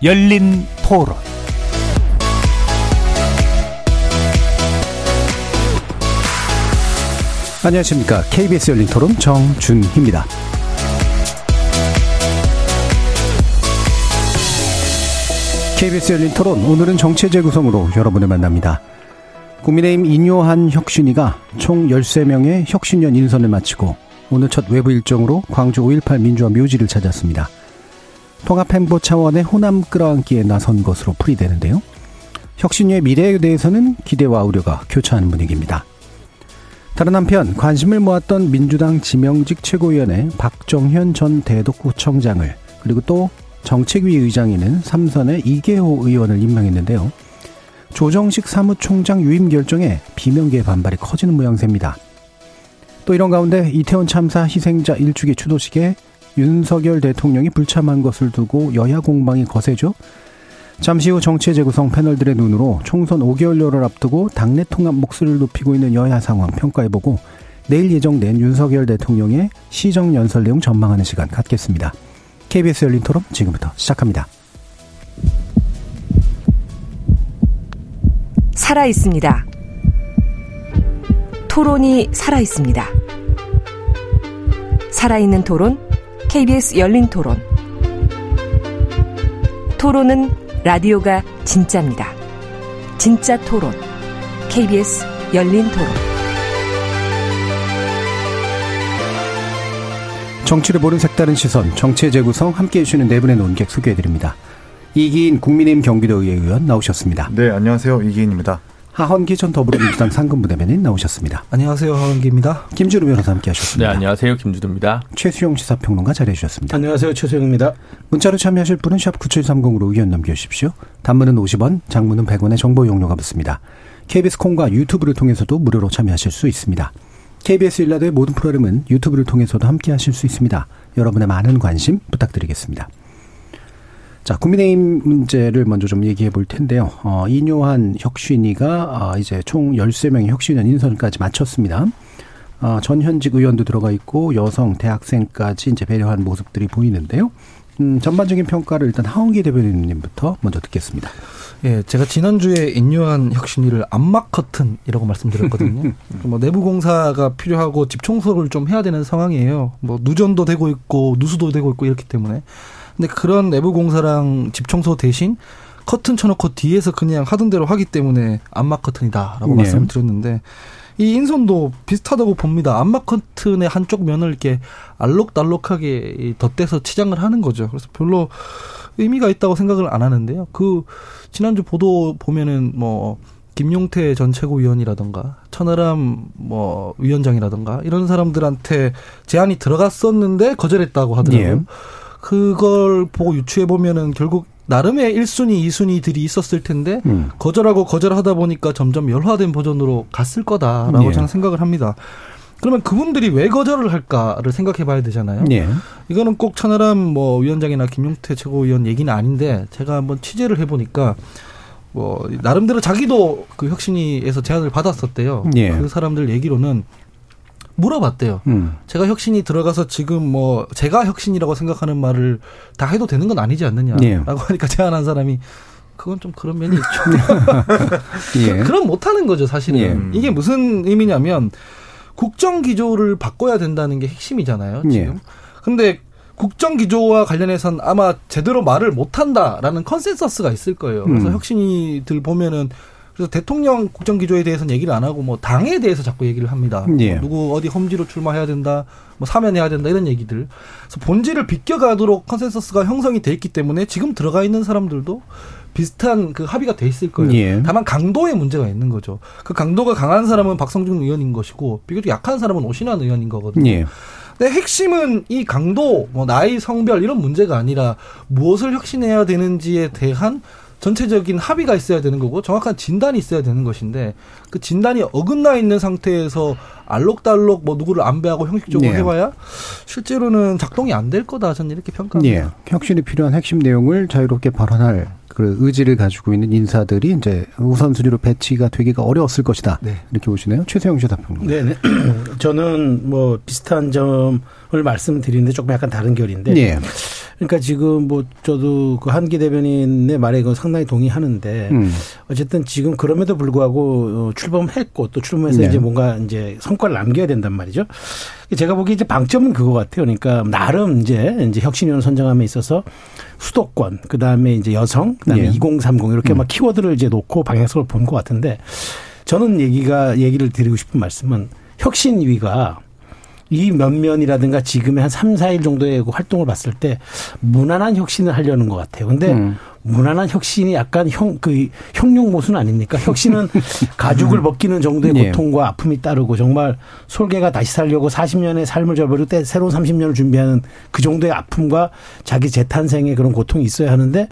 열린 토론 안녕하십니까. KBS 열린 토론 정준희입니다. KBS 열린 토론 오늘은 정체 재구성으로 여러분을 만납니다. 국민의힘 인요한 혁신위가 총 13명의 혁신연 인선을 마치고 오늘 첫 외부 일정으로 광주 5.18 민주화 묘지를 찾았습니다. 통합행보 차원의 호남 끌어안기에 나선 것으로 풀이되는데요. 혁신위의 미래에 대해서는 기대와 우려가 교차하는 분위기입니다. 다른 한편 관심을 모았던 민주당 지명직 최고위원회 박정현 전 대덕구청장을 그리고 또 정책위 의장에는 삼선의 이계호 의원을 임명했는데요. 조정식 사무총장 유임 결정에 비명계의 반발이 커지는 모양새입니다. 또 이런 가운데 이태원 참사 희생자 일주기 추도식에 윤석열 대통령이 불참한 것을 두고 여야 공방이 거세죠. 잠시 후 정치 재구성 패널들의 눈으로 총선 5개월여를 앞두고 당내 통합 목소리를 높이고 있는 여야 상황 평가해보고 내일 예정된 윤석열 대통령의 시정 연설 내용 전망하는 시간 갖겠습니다. KBS 열린 토론 지금부터 시작합니다. 살아 있습니다. 토론이 살아 있습니다. 살아있는 토론, KBS 열린 토론. 토론은 라디오가 진짜입니다. 진짜 토론, KBS 열린 토론. 정치를 보는 색다른 시선, 정치의 재구성 함께 해 주시는 네 분의 논객 소개해드립니다. 이기인 국민의힘 경기도의회 의원 나오셨습니다. 네, 안녕하세요. 이기인입니다. 하헌기 전 더불어민주당 상근부대변인 나오셨습니다. 안녕하세요. 하헌기입니다. 김준우 변호사 함께 하셨습니다. 네, 안녕하세요. 김준우입니다. 최수영 시사평론가 자리해 주셨습니다. 안녕하세요. 최수영입니다. 문자로 참여하실 분은 샵 9730으로 의견 남겨주십시오. 단문은 50원, 장문은 100원의 정보 용료가 붙습니다. KBS 콩과 유튜브를 통해서도 무료로 참여하실 수 있습니다. KBS 일라드의 모든 프로그램은 유튜브를 통해서도 함께 하실 수 있습니다. 여러분의 많은 관심 부탁드리겠습니다. 자, 국민의힘 문제를 먼저 좀 얘기해 볼 텐데요. 어, 이뇨한 혁신위가 어, 이제 총 13명의 혁신위원 인선까지 마쳤습니다. 어, 전 현직 의원도 들어가 있고 여성, 대학생까지 이제 배려한 모습들이 보이는데요. 음, 전반적인 평가를 일단 하원기 대변인님부터 먼저 듣겠습니다. 예, 제가 지난주에 인류한 혁신위를 암막 커튼이라고 말씀드렸거든요. 뭐 내부 공사가 필요하고 집 청소를 좀 해야 되는 상황이에요. 뭐 누전도 되고 있고 누수도 되고 있고 이렇기 때문에. 근데 그런 내부 공사랑 집 청소 대신 커튼 쳐놓고 뒤에서 그냥 하던 대로 하기 때문에 암막 커튼이다라고 네. 말씀을 드렸는데 이 인선도 비슷하다고 봅니다. 암막 커튼의 한쪽 면을 이렇게 알록달록하게 덧대서 치장을 하는 거죠. 그래서 별로 의미가 있다고 생각을 안 하는데요. 그 지난주 보도 보면은 뭐 김용태 전 최고위원이라던가 천하람 뭐 위원장이라던가 이런 사람들한테 제안이 들어갔었는데 거절했다고 하더라고요. 예. 그걸 보고 유추해 보면은 결국 나름의 1순위, 2순위들이 있었을 텐데 음. 거절하고 거절하다 보니까 점점 열화된 버전으로 갔을 거다라고 예. 저는 생각을 합니다. 그러면 그분들이 왜 거절을 할까를 생각해 봐야 되잖아요. 예. 이거는 꼭 천하람 뭐 위원장이나 김용태 최고위원 얘기는 아닌데 제가 한번 취재를 해 보니까 뭐 나름대로 자기도 그 혁신위에서 제안을 받았었대요. 예. 그 사람들 얘기로는 물어봤대요. 음. 제가 혁신위 들어가서 지금 뭐 제가 혁신이라고 생각하는 말을 다 해도 되는 건 아니지 않느냐라고 예. 하니까 제안한 사람이 그건 좀 그런 면이 있죠. 예. 그럼 못하는 거죠, 사실은. 예. 이게 무슨 의미냐면 국정 기조를 바꿔야 된다는 게 핵심이잖아요, 지금. 예. 근데 국정 기조와 관련해서는 아마 제대로 말을 못 한다라는 consensus가 있을 거예요. 그래서 음. 혁신위들 보면은 그래서 대통령 국정기조에 대해서는 얘기를 안 하고 뭐 당에 대해서 자꾸 얘기를 합니다. 예. 뭐 누구 어디 험지로 출마해야 된다, 뭐 사면해야 된다 이런 얘기들. 그래서 본질을 비껴가도록 consensus가 형성이 돼 있기 때문에 지금 들어가 있는 사람들도 비슷한 그 합의가 돼 있을 거예요. 예. 다만 강도의 문제가 있는 거죠. 그 강도가 강한 사람은 박성준 의원인 것이고 비교적 약한 사람은 오신환 의원인 거거든요. 예. 근데 핵심은 이 강도, 뭐 나이, 성별 이런 문제가 아니라 무엇을 혁신해야 되는지에 대한 전체적인 합의가 있어야 되는 거고 정확한 진단이 있어야 되는 것인데 그 진단이 어긋나 있는 상태에서 알록달록 뭐 누구를 안배하고 형식적으로 네. 해봐야 실제로는 작동이 안 될 거다 저는 이렇게 평가합니다. 네. 혁신이 필요한 핵심 내용을 자유롭게 발언할 그 의지를 가지고 있는 인사들이 이제 우선순위로 배치가 되기가 어려웠을 것이다. 네. 이렇게 보시네요. 최세영 시사평론. 네, 네. 저는 뭐 비슷한 점을 말씀드리는데 조금 약간 다른 결인데. 네. 그러니까 지금 뭐 저도 그 한기 대변인의 말에 그 상당히 동의하는데 음. 어쨌든 지금 그럼에도 불구하고 어, 출범했고 또 출범해서 네. 이제 뭔가 이제 성과를 남겨야 된단 말이죠. 제가 보기에 이제 방점은 그거 같아요. 그러니까 나름 이제 이제 혁신위원 선정함에 있어서 수도권 그 다음에 이제 여성 그 다음에 예. 2030 이렇게 막 키워드를 이제 놓고 방향성을 본 것 같은데 저는 얘기가 얘기를 드리고 싶은 말씀은 혁신위가 이 면면이라든가 지금의 한 3, 4일 정도의 그 활동을 봤을 때 무난한 혁신을 하려는 것 같아요. 근데 음. 무난한 혁신이 약간 형, 그, 형용 모순 아닙니까? 혁신은 가죽을 벗기는 정도의 예. 고통과 아픔이 따르고 정말 솔개가 다시 살려고 40년의 삶을 저버리고 때 새로운 30년을 준비하는 그 정도의 아픔과 자기 재탄생의 그런 고통이 있어야 하는데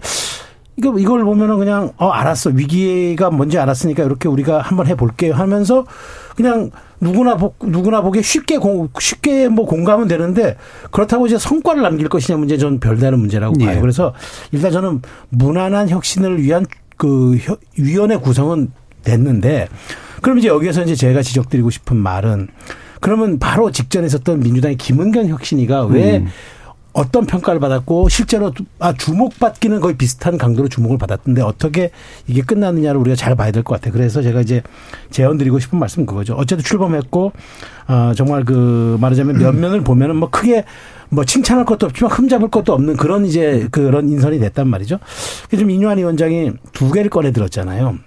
이거 이걸 보면은 그냥 어 알았어 위기가 뭔지 알았으니까 이렇게 우리가 한번 해볼게요 하면서 그냥 누구나 보 누구나 보기에 쉽게 공, 쉽게 뭐 공감은 되는데 그렇다고 이제 성과를 남길 것이냐 문제 저는 별다른 문제라고 예. 봐요. 그래서 일단 저는 무난한 혁신을 위한 그 혀- 위원회 구성은 됐는데 그럼 이제 여기에서 이제 제가 지적드리고 싶은 말은 그러면 바로 직전에 있었던 민주당의 김은경 혁신이가 왜 음. 어떤 평가를 받았고 실제로 아 주목받기는 거의 비슷한 강도로 주목을 받았던데 어떻게 이게 끝나느냐를 우리가 잘 봐야 될 것 같아요. 그래서 제가 이제 제언 드리고 싶은 말씀은 그거죠. 어쨌든 출범했고 어 정말 그 말하자면 면면을 보면은 뭐 크게 뭐 칭찬할 것도 없지만 흠잡을 것도 없는 그런 이제 그런 인선이 됐단 말이죠. 그래서 좀 인유한 위원장이 두 개를 꺼내 들었잖아요.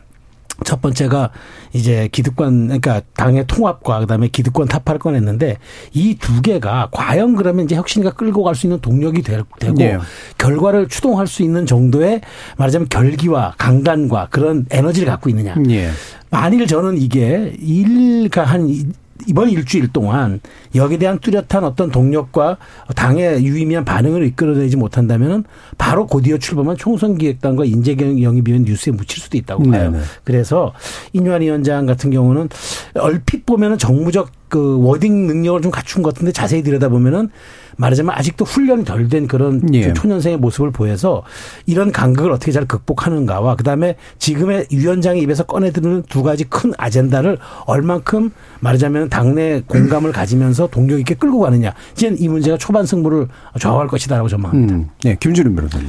첫 번째가 이제 기득권 그러니까 당의 통합과 그다음에 기득권 타파를 꺼냈는데 이 두 개가 과연 그러면 이제 혁신이가 끌고 갈 수 있는 동력이 될- 되고 네. 결과를 추동할 수 있는 정도의 말하자면 결기와 강단과 그런 에너지를 갖고 있느냐. 예. 만일 저는 이게 일가 한 이- 이번 일주일 동안 여기에 대한 뚜렷한 어떤 동력과 당의 유의미한 반응을 이끌어내지 못한다면은 바로 곧이어 출범한 총선기획단과 인재영입위원 뉴스에 묻힐 수도 있다고 봐요. 네네. 그래서 인유한 위원장 같은 경우는 얼핏 보면은 정무적 그 워딩 능력을 좀 갖춘 것 같은데 자세히 들여다보면은 말하자면 아직도 훈련이 덜된 그런 예. 좀 초년생의 모습을 보여서 이런 간극을 어떻게 잘 극복하는가와 그다음에 지금의 위원장의 입에서 꺼내드는 두 가지 큰 아젠다를 얼만큼 말하자면 당내 공감을 가지면서 동력 있게 끌고 가느냐. 이제 이 문제가 초반 승부를 좌우할 것이다라고 전망합니다. 음. 네, 김준일 변호사님.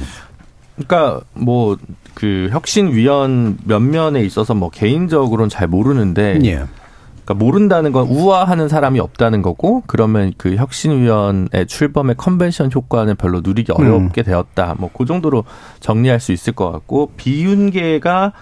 그러니까 뭐 그 혁신위원 면면에 있어서 뭐 개인적으로는 잘 모르는데 예. 그러니까 모른다는 건 우아하는 사람이 없다는 거고 그러면 그 혁신위원회 출범의 컨벤션 효과는 별로 누리기 어렵게 되었다. 뭐 그 정도로 정리할 수 있을 것 같고 비윤계가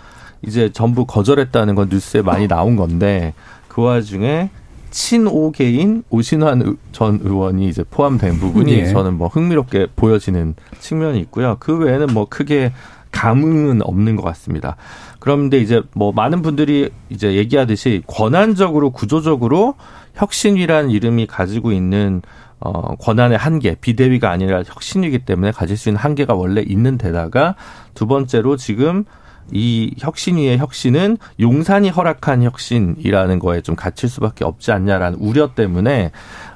이제 전부 거절했다는 건 뉴스에 많이 나온 건데 그 와중에 친오계인 오신환 의- 전 의원이 이제 포함된 부분이 예. 저는 뭐 흥미롭게 보여지는 측면이 있고요. 그 외에는 뭐 크게 감흥은 없는 것 같습니다. 그런데 이제 뭐 많은 분들이 이제 얘기하듯이 권한적으로 구조적으로 혁신위라는 이름이 가지고 있는 어 권한의 한계, 비대위가 아니라 혁신위이기 때문에 가질 수 있는 한계가 원래 있는 데다가 두 번째로 지금 이 혁신 위의 혁신은 용산이 허락한 혁신이라는 거에 좀 갇힐 수밖에 없지 않냐라는 우려 때문에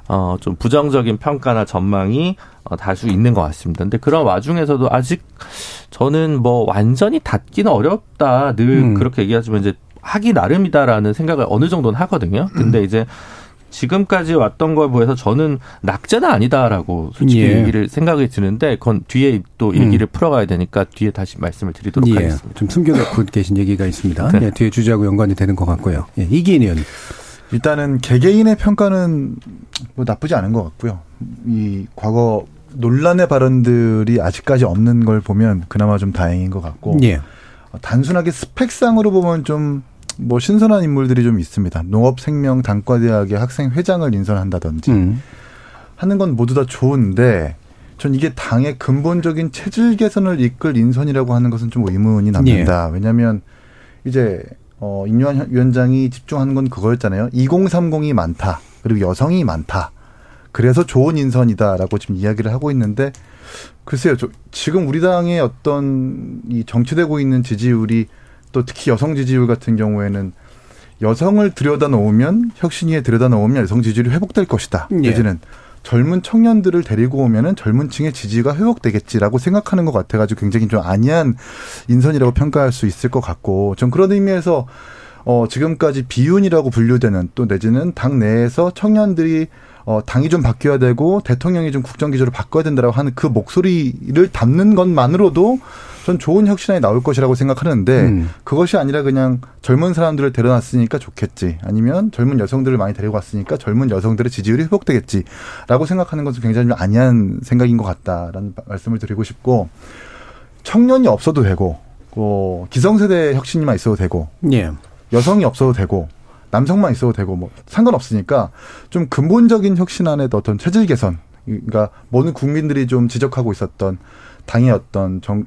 어 좀 부정적인 평가나 전망이 어, 다수 있는 것 같습니다. 근데 그런 와중에서도 아직 저는 뭐 완전히 닫기는 어렵다. 늘 음. 그렇게 얘기하지만 이제 하기 나름이다라는 생각을 어느 정도는 하거든요. 근데 이제 지금까지 왔던 걸 보여서 저는 낙제는 아니다라고 솔직히 예. 얘기를 생각이 드는데 그건 뒤에 또 얘기를 풀어가야 되니까 뒤에 다시 말씀을 드리도록 예. 하겠습니다. 좀 숨겨놓고 계신 얘기가 있습니다. 네. 예, 뒤에 주제하고 연관이 되는 것 같고요. 예, 이기인 의원. 일단은 개개인의 평가는 뭐 나쁘지 않은 것 같고요. 이 과거 논란의 발언들이 아직까지 없는 걸 보면 그나마 좀 다행인 것 같고 예. 어, 단순하게 스펙상으로 보면 좀 뭐 신선한 인물들이 좀 있습니다. 농업생명 단과대학의 학생 회장을 인선한다든지 음. 하는 건 모두 다 좋은데 전 이게 당의 근본적인 체질 개선을 이끌 인선이라고 하는 것은 좀 의문이 납니다. 왜냐하면 이제 어 임요한 위원장이 집중하는 건 그거였잖아요. 2030이 많다. 그리고 여성이 많다. 그래서 좋은 인선이다라고 지금 이야기를 하고 있는데 글쎄요. 저 지금 우리 당의 어떤 이 정치되고 있는 지지율이 또 특히 여성 지지율 같은 경우에는 여성을 들여다 놓으면 혁신위에 들여다 놓으면 여성 지지율이 회복될 것이다. 예. 내지는 젊은 청년들을 데리고 오면은 젊은 층의 지지가 회복되겠지라고 생각하는 것 같아가지고 굉장히 좀 안이한 인선이라고 평가할 수 있을 것 같고 전 그런 의미에서 어 지금까지 비윤이라고 분류되는 또 내지는 당 내에서 청년들이 어, 당이 좀 바뀌어야 되고 대통령이 좀 국정 기조를 바꿔야 된다라고 하는 그 목소리를 담는 것만으로도 전 좋은 혁신안이 나올 것이라고 생각하는데 음. 그것이 아니라 그냥 젊은 사람들을 데려놨으니까 좋겠지 아니면 젊은 여성들을 많이 데리고 왔으니까 젊은 여성들의 지지율이 회복되겠지라고 생각하는 것은 굉장히 좀 아니한 생각인 것 같다라는 말씀을 드리고 싶고 청년이 없어도 되고 어, 기성세대 혁신이만 있어도 되고 예. 여성이 없어도 되고 남성만 있어도 되고 뭐 상관없으니까 좀 근본적인 혁신안의 어떤 체질 개선 그러니까 모든 국민들이 좀 지적하고 있었던 당의 어떤 정,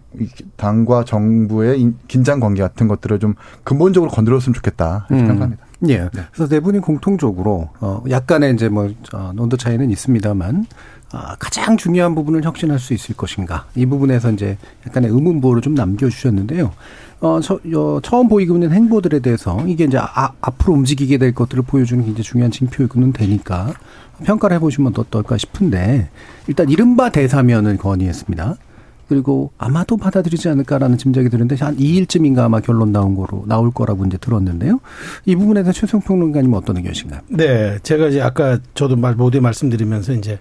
당과 정부의 인- 긴장 관계 같은 것들을 좀 근본적으로 건드렸으면 좋겠다 음. 생각합니다. 예. 그래서 네 분이 공통적으로 어 약간의 이제 뭐 어, 논도 차이는 있습니다만 아, 가장 중요한 부분을 혁신할 수 있을 것인가 이 부분에서 이제 약간의 의문부호를 좀 남겨주셨는데요. 어, 저, 어, 처음 보이고 있는 행보들에 대해서 이게 이제 아, 앞으로 움직이게 될 것들을 보여주는 굉장히 중요한 징표이고는 되니까 평가를 해보시면 어떨까 싶은데 일단 이른바 대사면을 건의했습니다. 그리고 아마도 받아들이지 않을까라는 짐작이 드는데 한 2일쯤인가 아마 결론 나온 거로 나올 거라고 이제 들었는데요. 이 부분에 대해서 최성 평론가님 어떤 의견이신가요? 네, 제가 이제 아까 저도 말 모두에 말씀드리면서 이제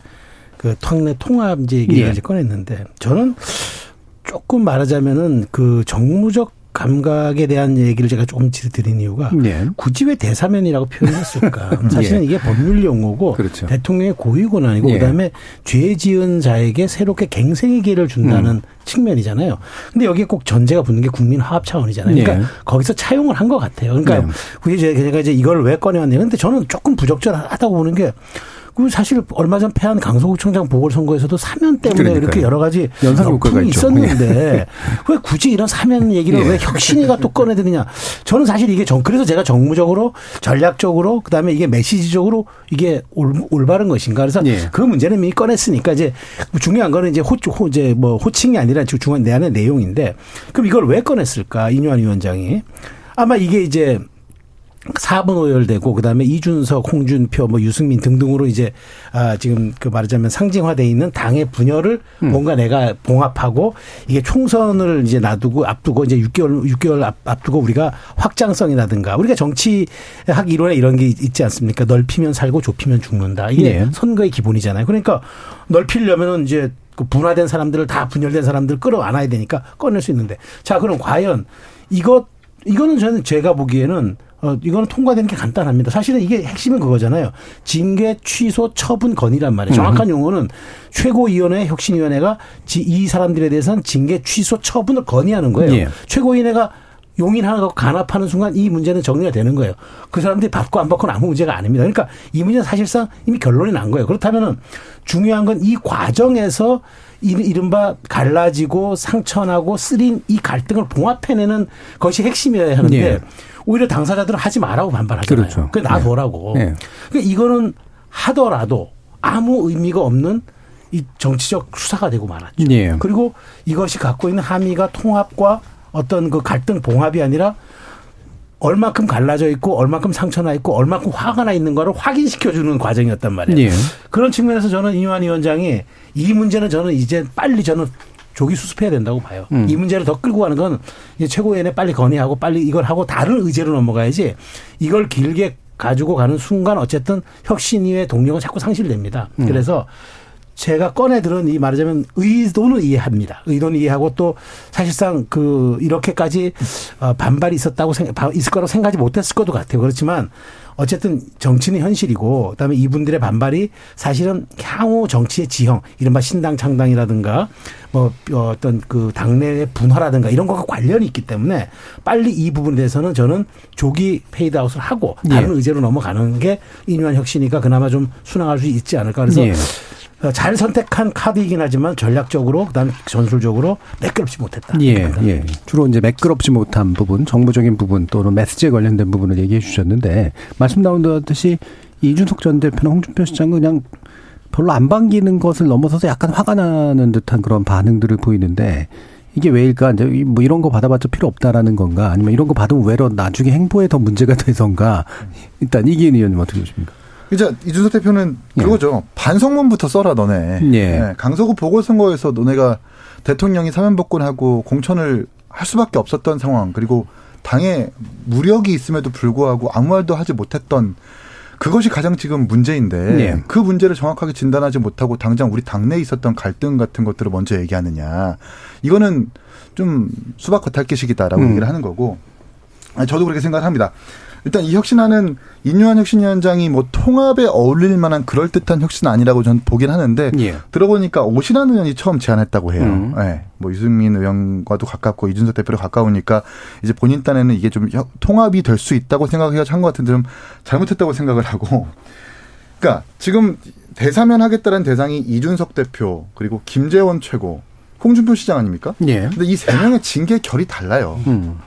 그 통내 통합 이제 얘기를 예. 꺼냈는데 저는 조금 말하자면은 그 정무적 감각에 대한 얘기를 제가 조금 드린 이유가 네. 굳이 왜 대사면이라고 표현했을까? 사실은 예. 이게 법률 용어고 그렇죠. 대통령의 고유 권한이고 예. 그다음에 죄 지은 자에게 새롭게 갱생의 기회를 준다는 음. 측면이잖아요. 근데 여기에 꼭 전제가 붙는 게 국민 화합 차원이잖아요. 그러니까 예. 거기서 차용을 한 것 같아요. 그러니까 네. 그게 제가 이제 이걸 왜 꺼내왔냐면 근데 저는 조금 부적절하다고 보는 게 그 사실 얼마 전 패한 강서구청장 보궐선거에서도 사면 때문에 그러니까요. 이렇게 여러 가지 연상 효과가 역풍이 있죠. 있었는데 왜 굳이 이런 사면 얘기를 예. 왜 혁신이가 또 꺼내드느냐? 저는 사실 이게 정 그래서 제가 정무적으로 전략적으로 그다음에 이게 메시지적으로 이게 올, 올바른 것인가? 그래서 예. 그 문제는 이미 꺼냈으니까 이제 중요한 거는 이제 호, 호 이제 뭐 호칭이 아니라 지금 중요한 내 안의 내용인데 그럼 이걸 왜 꺼냈을까? 이뇨한 위원장이 아마 이게 이제 4분 오열되고 그다음에 이준석, 홍준표, 뭐 유승민 등등으로 이제 아 지금 그 말하자면 상징화돼 있는 당의 분열을 뭔가 내가 봉합하고 이게 총선을 이제 놔두고 앞두고 이제 6개월 6개월 앞, 앞두고 우리가 확장성이라든가 우리가 정치학 이론에 이런 게 있지 않습니까? 넓히면 살고 좁히면 죽는다. 이게 네. 선거의 기본이잖아요. 그러니까 넓히려면은 이제 그 분화된 사람들을 다 분열된 사람들 끌어안아야 되니까 꺼낼 수 있는데 자 그럼 과연 이것 이거는 저는 제가 보기에는 어 이거는 통과되는 게 간단합니다. 사실은 이게 핵심은 그거잖아요. 징계 취소 처분 건이란 말이에요. 정확한 용어는 최고위원회 혁신위원회가 지- 이 사람들에 대해서는 징계 취소 처분을 건의하는 거예요. 예. 최고위원회가 용인하고 간합하는 순간 이 문제는 정리가 되는 거예요. 그 사람들이 받고 안 받고는 아무 문제가 아닙니다. 그러니까 이 문제는 사실상 이미 결론이 난 거예요. 그렇다면은 중요한 건 이 과정에서 이- 이른바 갈라지고 상처나고 쓰린 이 갈등을 봉합해내는 것이 핵심이어야 하는데 예. 오히려 당사자들은 하지 말라고 반발하잖아요. 그렇죠. 그 놔둬라고. 예. 그러니까 이거는 하더라도 아무 의미가 없는 이 정치적 수사가 되고 말았죠. 예. 그리고 이것이 갖고 있는 함의가 통합과 어떤 그 갈등 봉합이 아니라 얼마큼 갈라져 있고 얼마큼 상처나 있고 얼마큼 화가 나 있는가를 확인시켜 주는 과정이었단 말이에요. 예. 그런 측면에서 저는 이완 위원장이 이 문제는 저는 이제 빨리 저는 조기 수습해야 된다고 봐요. 음. 이 문제를 더 끌고 가는 건 이제 최고위원회 빨리 건의하고 빨리 이걸 하고 다른 의제로 넘어가야지 이걸 길게 가지고 가는 순간 어쨌든 혁신위의 동력은 자꾸 상실됩니다. 음. 그래서 제가 꺼내 들은 이 말하자면 의도는 이해합니다. 의도는 이해하고 또 사실상 그 이렇게까지 어, 반발이 있었다고 생각, 있을 거라고 생각하지 못했을 것도 같아요. 그렇지만 어쨌든 정치는 현실이고 그다음에 이분들의 반발이 사실은 향후 정치의 지형, 이른바 신당 창당이라든가 뭐 어떤 그 당내의 분화라든가 이런 것과 관련이 있기 때문에 빨리 이 부분에 대해서는 저는 조기 페이드아웃을 하고 다른 예. 의제로 넘어가는 게 인요한 혁신위가 그나마 좀 순항할 수 있지 않을까. 그래서 예. 어, 잘 선택한 카드이긴 하지만 전략적으로 그다음에 전술적으로 매끄럽지 못했다. 예, 예. 주로 이제 매끄럽지 못한 부분, 정부적인 부분 또는 메시지에 관련된 부분을 얘기해 주셨는데 말씀 나온 듯이 이준석 전 대표나 홍준표 시장은 그냥 별로 안 반기는 것을 넘어서서 약간 화가 나는 듯한 그런 반응들을 보이는데 이게 왜일까? 이제 이- 뭐 이런 거 받아봤자 필요 없다라는 건가? 아니면 이런 거 받으면 외로 나중에 행보에 더 문제가 돼서인가? 일단 이기인 의원님 어떻게 보십니까? 이제 이준석 대표는 예. 그거죠. 반성문부터 써라 너네. 예. 강서구 보궐선거에서 너네가 대통령이 사면복권하고 공천을 할 수밖에 없었던 상황 그리고 당에 무력이 있음에도 불구하고 아무 말도 하지 못했던 그것이 가장 지금 문제인데 네. 그 문제를 정확하게 진단하지 못하고 당장 우리 당내에 있었던 갈등 같은 것들을 먼저 얘기하느냐. 이거는 좀 수박 겉핥기식이다라고 음. 얘기를 하는 거고 아니, 저도 그렇게 생각합니다. 일단 이 혁신안은 인유한 혁신위원장이 뭐 통합에 어울릴 만한 그럴듯한 혁신 아니라고 저는 보긴 하는데 예. 들어보니까 오신환 의원이 처음 제안했다고 해요. 음. 예. 뭐 유승민 의원과도 가깝고 이준석 대표로 가까우니까 이제 본인 딴에는 이게 좀 혁- 통합이 될 수 있다고 생각해서 한 것 같은데 좀 잘못했다고 생각을 하고. 그러니까 지금 대사면 하겠다는 대상이 이준석 대표 그리고 김재원 최고, 홍준표 시장 아닙니까? 예. 근데 이 세 명의 징계 결이 달라요. 음.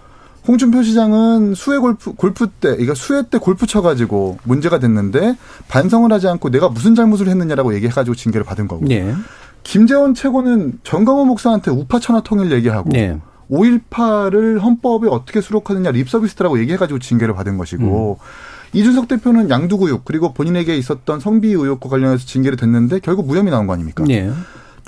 홍준표 시장은 수해 골프, 골프 때, 그러니까 수해 때 골프 쳐가지고 문제가 됐는데 반성을 하지 않고 내가 무슨 잘못을 했느냐라고 얘기해가지고 징계를 받은 거고. 예. 김재원 최고는 정강호 목사한테 우파 천하 통일 얘기하고 예. 5.18을 헌법에 어떻게 수록하느냐 립서비스라고 얘기해가지고 징계를 받은 것이고 음. 이준석 대표는 양두구육 그리고 본인에게 있었던 성비 의혹과 관련해서 징계를 됐는데 결국 무혐의 나온 거 아닙니까? 예.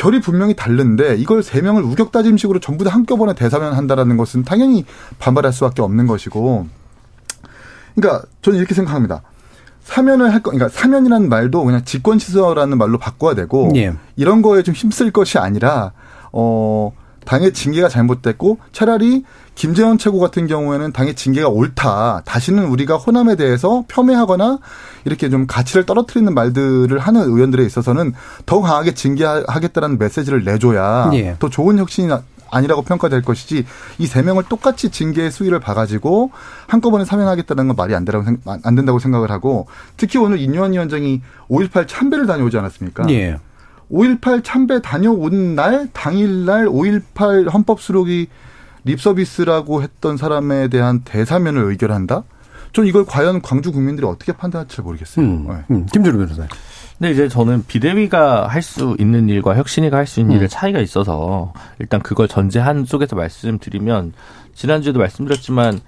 결이 분명히 다른데 이걸 세 명을 우격다짐식으로 전부 다 한꺼번에 대사면 한다라는 것은 당연히 반발할 수밖에 없는 것이고 그러니까 저는 이렇게 생각합니다. 사면을 할 거, 그러니까 사면이라는 말도 그냥 직권 취소라는 말로 바꿔야 되고 예. 이런 거에 좀 힘쓸 것이 아니라 어 당의 징계가 잘못됐고 차라리 김재원 최고 같은 경우에는 당의 징계가 옳다. 다시는 우리가 호남에 대해서 폄훼하거나 이렇게 좀 가치를 떨어뜨리는 말들을 하는 의원들에 있어서는 더 강하게 징계하겠다는 메시지를 내줘야 예. 더 좋은 혁신이 아니라고 평가될 것이지 이 세 명을 똑같이 징계의 수위를 봐가지고 한꺼번에 사면하겠다는 건 말이 안, 되라고 생- 안 된다고 생각을 하고 특히 오늘 인유한 위원장이 5.18 참배를 다녀오지 않았습니까? 예. 5.18 참배 다녀온 날 당일날 5.18 헌법 수록이 립서비스라고 했던 사람에 대한 대사면을 의결한다? 전 이걸 과연 광주 국민들이 어떻게 판단할지 잘 모르겠어요. 음. 네. 음. 김준우 변호사. 근데 이제 저는 비대위가 할 수 있는 일과 혁신이가 할 수 있는 음. 일의 차이가 있어서 일단 그걸 전제한 속에서 말씀드리면 지난주에도 말씀드렸지만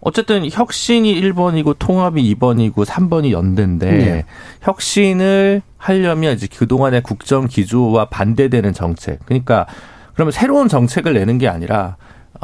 어쨌든 혁신이 1번이고 통합이 2번이고 3번이 연대인데 네. 혁신을 하려면 이제 그동안의 국정 기조와 반대되는 정책. 그러니까 그러면 새로운 정책을 내는 게 아니라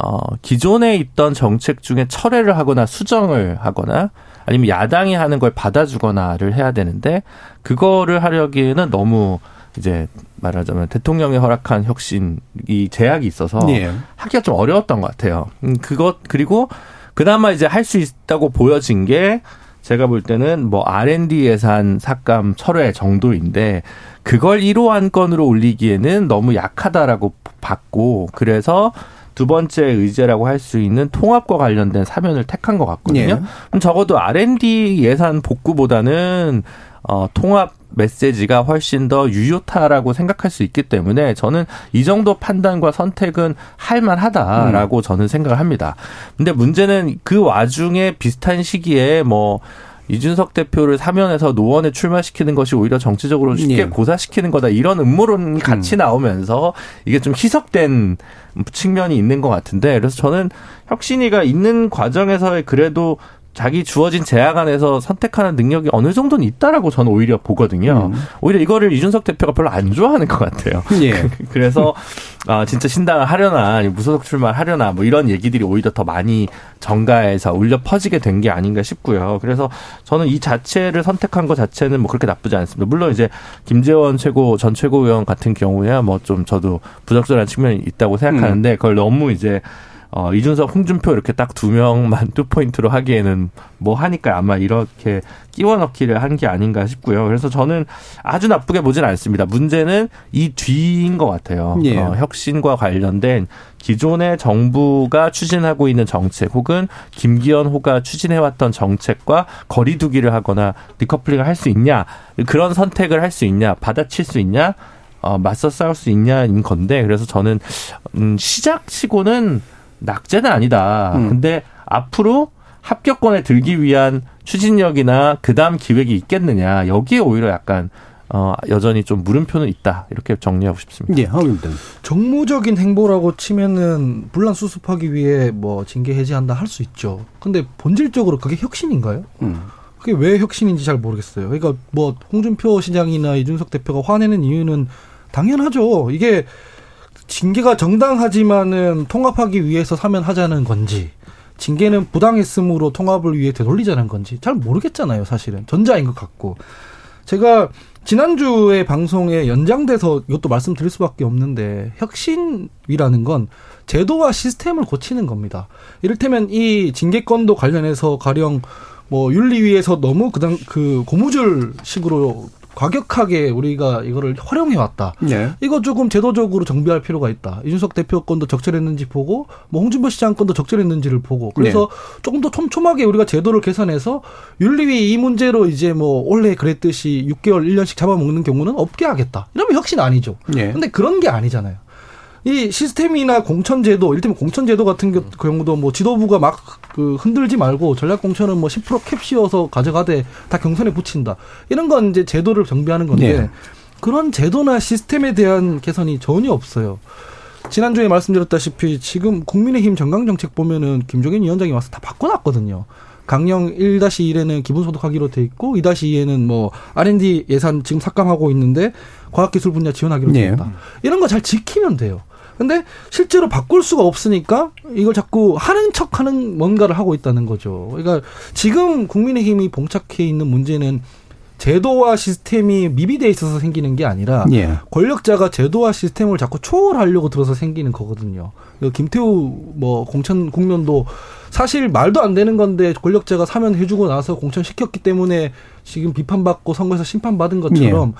어 기존에 있던 정책 중에 철회를 하거나 수정을 하거나 아니면 야당이 하는 걸 받아주거나를 해야 되는데 그거를 하려기에는 너무 이제 말하자면 대통령이 허락한 혁신이 제약이 있어서 예. 하기가 좀 어려웠던 것 같아요. 음, 그것 그리고 그나마 이제 할 수 있다고 보여진 게 제가 볼 때는 뭐 R&D 예산 삭감 철회 정도인데 그걸 1호 안건으로 올리기에는 너무 약하다라고 봤고 그래서 두 번째 의제라고 할 수 있는 통합과 관련된 사면을 택한 것 같거든요. 예. 그럼 적어도 R&D 예산 복구보다는 어, 통합 메시지가 훨씬 더 유효타라고 생각할 수 있기 때문에 저는 이 정도 판단과 선택은 할만하다라고 저는 생각을 합니다. 근데 문제는 그 와중에 비슷한 시기에 뭐 이준석 대표를 사면해서 노원에 출마시키는 것이 오히려 정치적으로 쉽게 예. 고사시키는 거다 이런 음모론이 같이 나오면서 이게 좀 희석된 측면이 있는 것 같은데 그래서 저는 혁신이가 있는 과정에서의 그래도 자기 주어진 제약 안에서 선택하는 능력이 어느 정도는 있다라고 저는 오히려 보거든요. 오히려 이거를 이준석 대표가 별로 안 좋아하는 것 같아요. 예. 그래서 아 진짜 신당을 하려나 무소속 출마를 하려나 뭐 이런 얘기들이 오히려 더 많이 정가에서 울려 퍼지게 된 게 아닌가 싶고요. 그래서 저는 이 자체를 선택한 것 자체는 뭐 그렇게 나쁘지 않습니다. 물론 이제 김재원 최고 전 최고위원 같은 경우야 뭐 좀 저도 부적절한 측면이 있다고 생각하는데 그걸 너무 이제 어, 이준석, 홍준표 이렇게 딱 두 명만 two point로 하기에는 뭐 하니까 아마 이렇게 끼워 넣기를 한 게 아닌가 싶고요. 그래서 저는 아주 나쁘게 보진 않습니다. 문제는 이 뒤인 것 같아요. 예. 어, 혁신과 관련된 기존의 정부가 추진하고 있는 정책 혹은 김기현 호가 추진해왔던 정책과 거리두기를 하거나 디커플링을 할 수 있냐 그런 선택을 할 수 있냐 받아칠 수 있냐 어, 맞서 싸울 수 있냐인 건데 그래서 저는 음, 시작치고는 낙제는 아니다. 음. 근데 앞으로 합격권에 들기 위한 추진력이나 그 다음 기획이 있겠느냐 여기에 오히려 약간 어, 여전히 좀 물음표는 있다 이렇게 정리하고 싶습니다. 예. 하입니다 정무적인 행보라고 치면은 분란 수습하기 위해 뭐 징계 해제한다 할 수 있죠. 근데 본질적으로 그게 혁신인가요? 음. 그게 왜 혁신인지 잘 모르겠어요. 그러니까 뭐 홍준표 시장이나 이준석 대표가 화내는 이유는 당연하죠. 이게 징계가 정당하지만은 통합하기 위해서 사면 하자는 건지 징계는 부당했음으로 통합을 위해 되돌리자는 건지 잘 모르겠잖아요, 사실은. 전자인 것 같고. 제가 지난주에 방송에 연장돼서 이것도 말씀드릴 수밖에 없는데 혁신이라는 건 제도와 시스템을 고치는 겁니다. 이를테면 이 징계권도 관련해서 가령 뭐 윤리위에서 너무 그당 그 고무줄식으로 과격하게 우리가 이거를 활용해 왔다. 네. 이거 조금 제도적으로 정비할 필요가 있다. 이준석 대표 건도 적절했는지 보고, 뭐 홍준표 시장 건도 적절했는지를 보고, 그래서 조금 더 촘촘하게 우리가 제도를 개선해서 윤리위 이 문제로 이제 뭐 원래 그랬듯이 6개월, 1년씩 잡아먹는 경우는 없게 하겠다. 이러면 혁신 아니죠. 예. 근데 그런 게 아니잖아요. 이 시스템이나 공천제도, 이를테면 공천제도 같은 겨- 경우도 뭐 지도부가 막 그 흔들지 말고 전략공천은 뭐 10%캡 씌워서 가져가되 다 경선에 붙인다. 이런 건 이제 제도를 정비하는 건데 네. 그런 제도나 시스템에 대한 개선이 전혀 없어요. 지난주에 말씀드렸다시피 지금 국민의힘 정강정책 보면은 김종인 위원장이 와서 다 바꿔놨거든요. 강령 1-1에는 기본소득하기로 돼 있고 2-2에는 뭐 R&D 예산 지금 삭감하고 있는데 과학기술 분야 지원하기로 돼 네. 있다. 이런 거 잘 지키면 돼요. 근데 실제로 바꿀 수가 없으니까 이걸 자꾸 하는 척 하는 뭔가를 하고 있다는 거죠. 그러니까 지금 국민의힘이 봉착해 있는 문제는 제도와 시스템이 미비돼 있어서 생기는 게 아니라 예. 권력자가 제도와 시스템을 자꾸 초월하려고 들어서 생기는 거거든요. 그 김태우 뭐 공천 국면도 사실 말도 안 되는 건데 권력자가 사면 해주고 나서 공천 시켰기 때문에 지금 비판받고 선거에서 심판받은 것처럼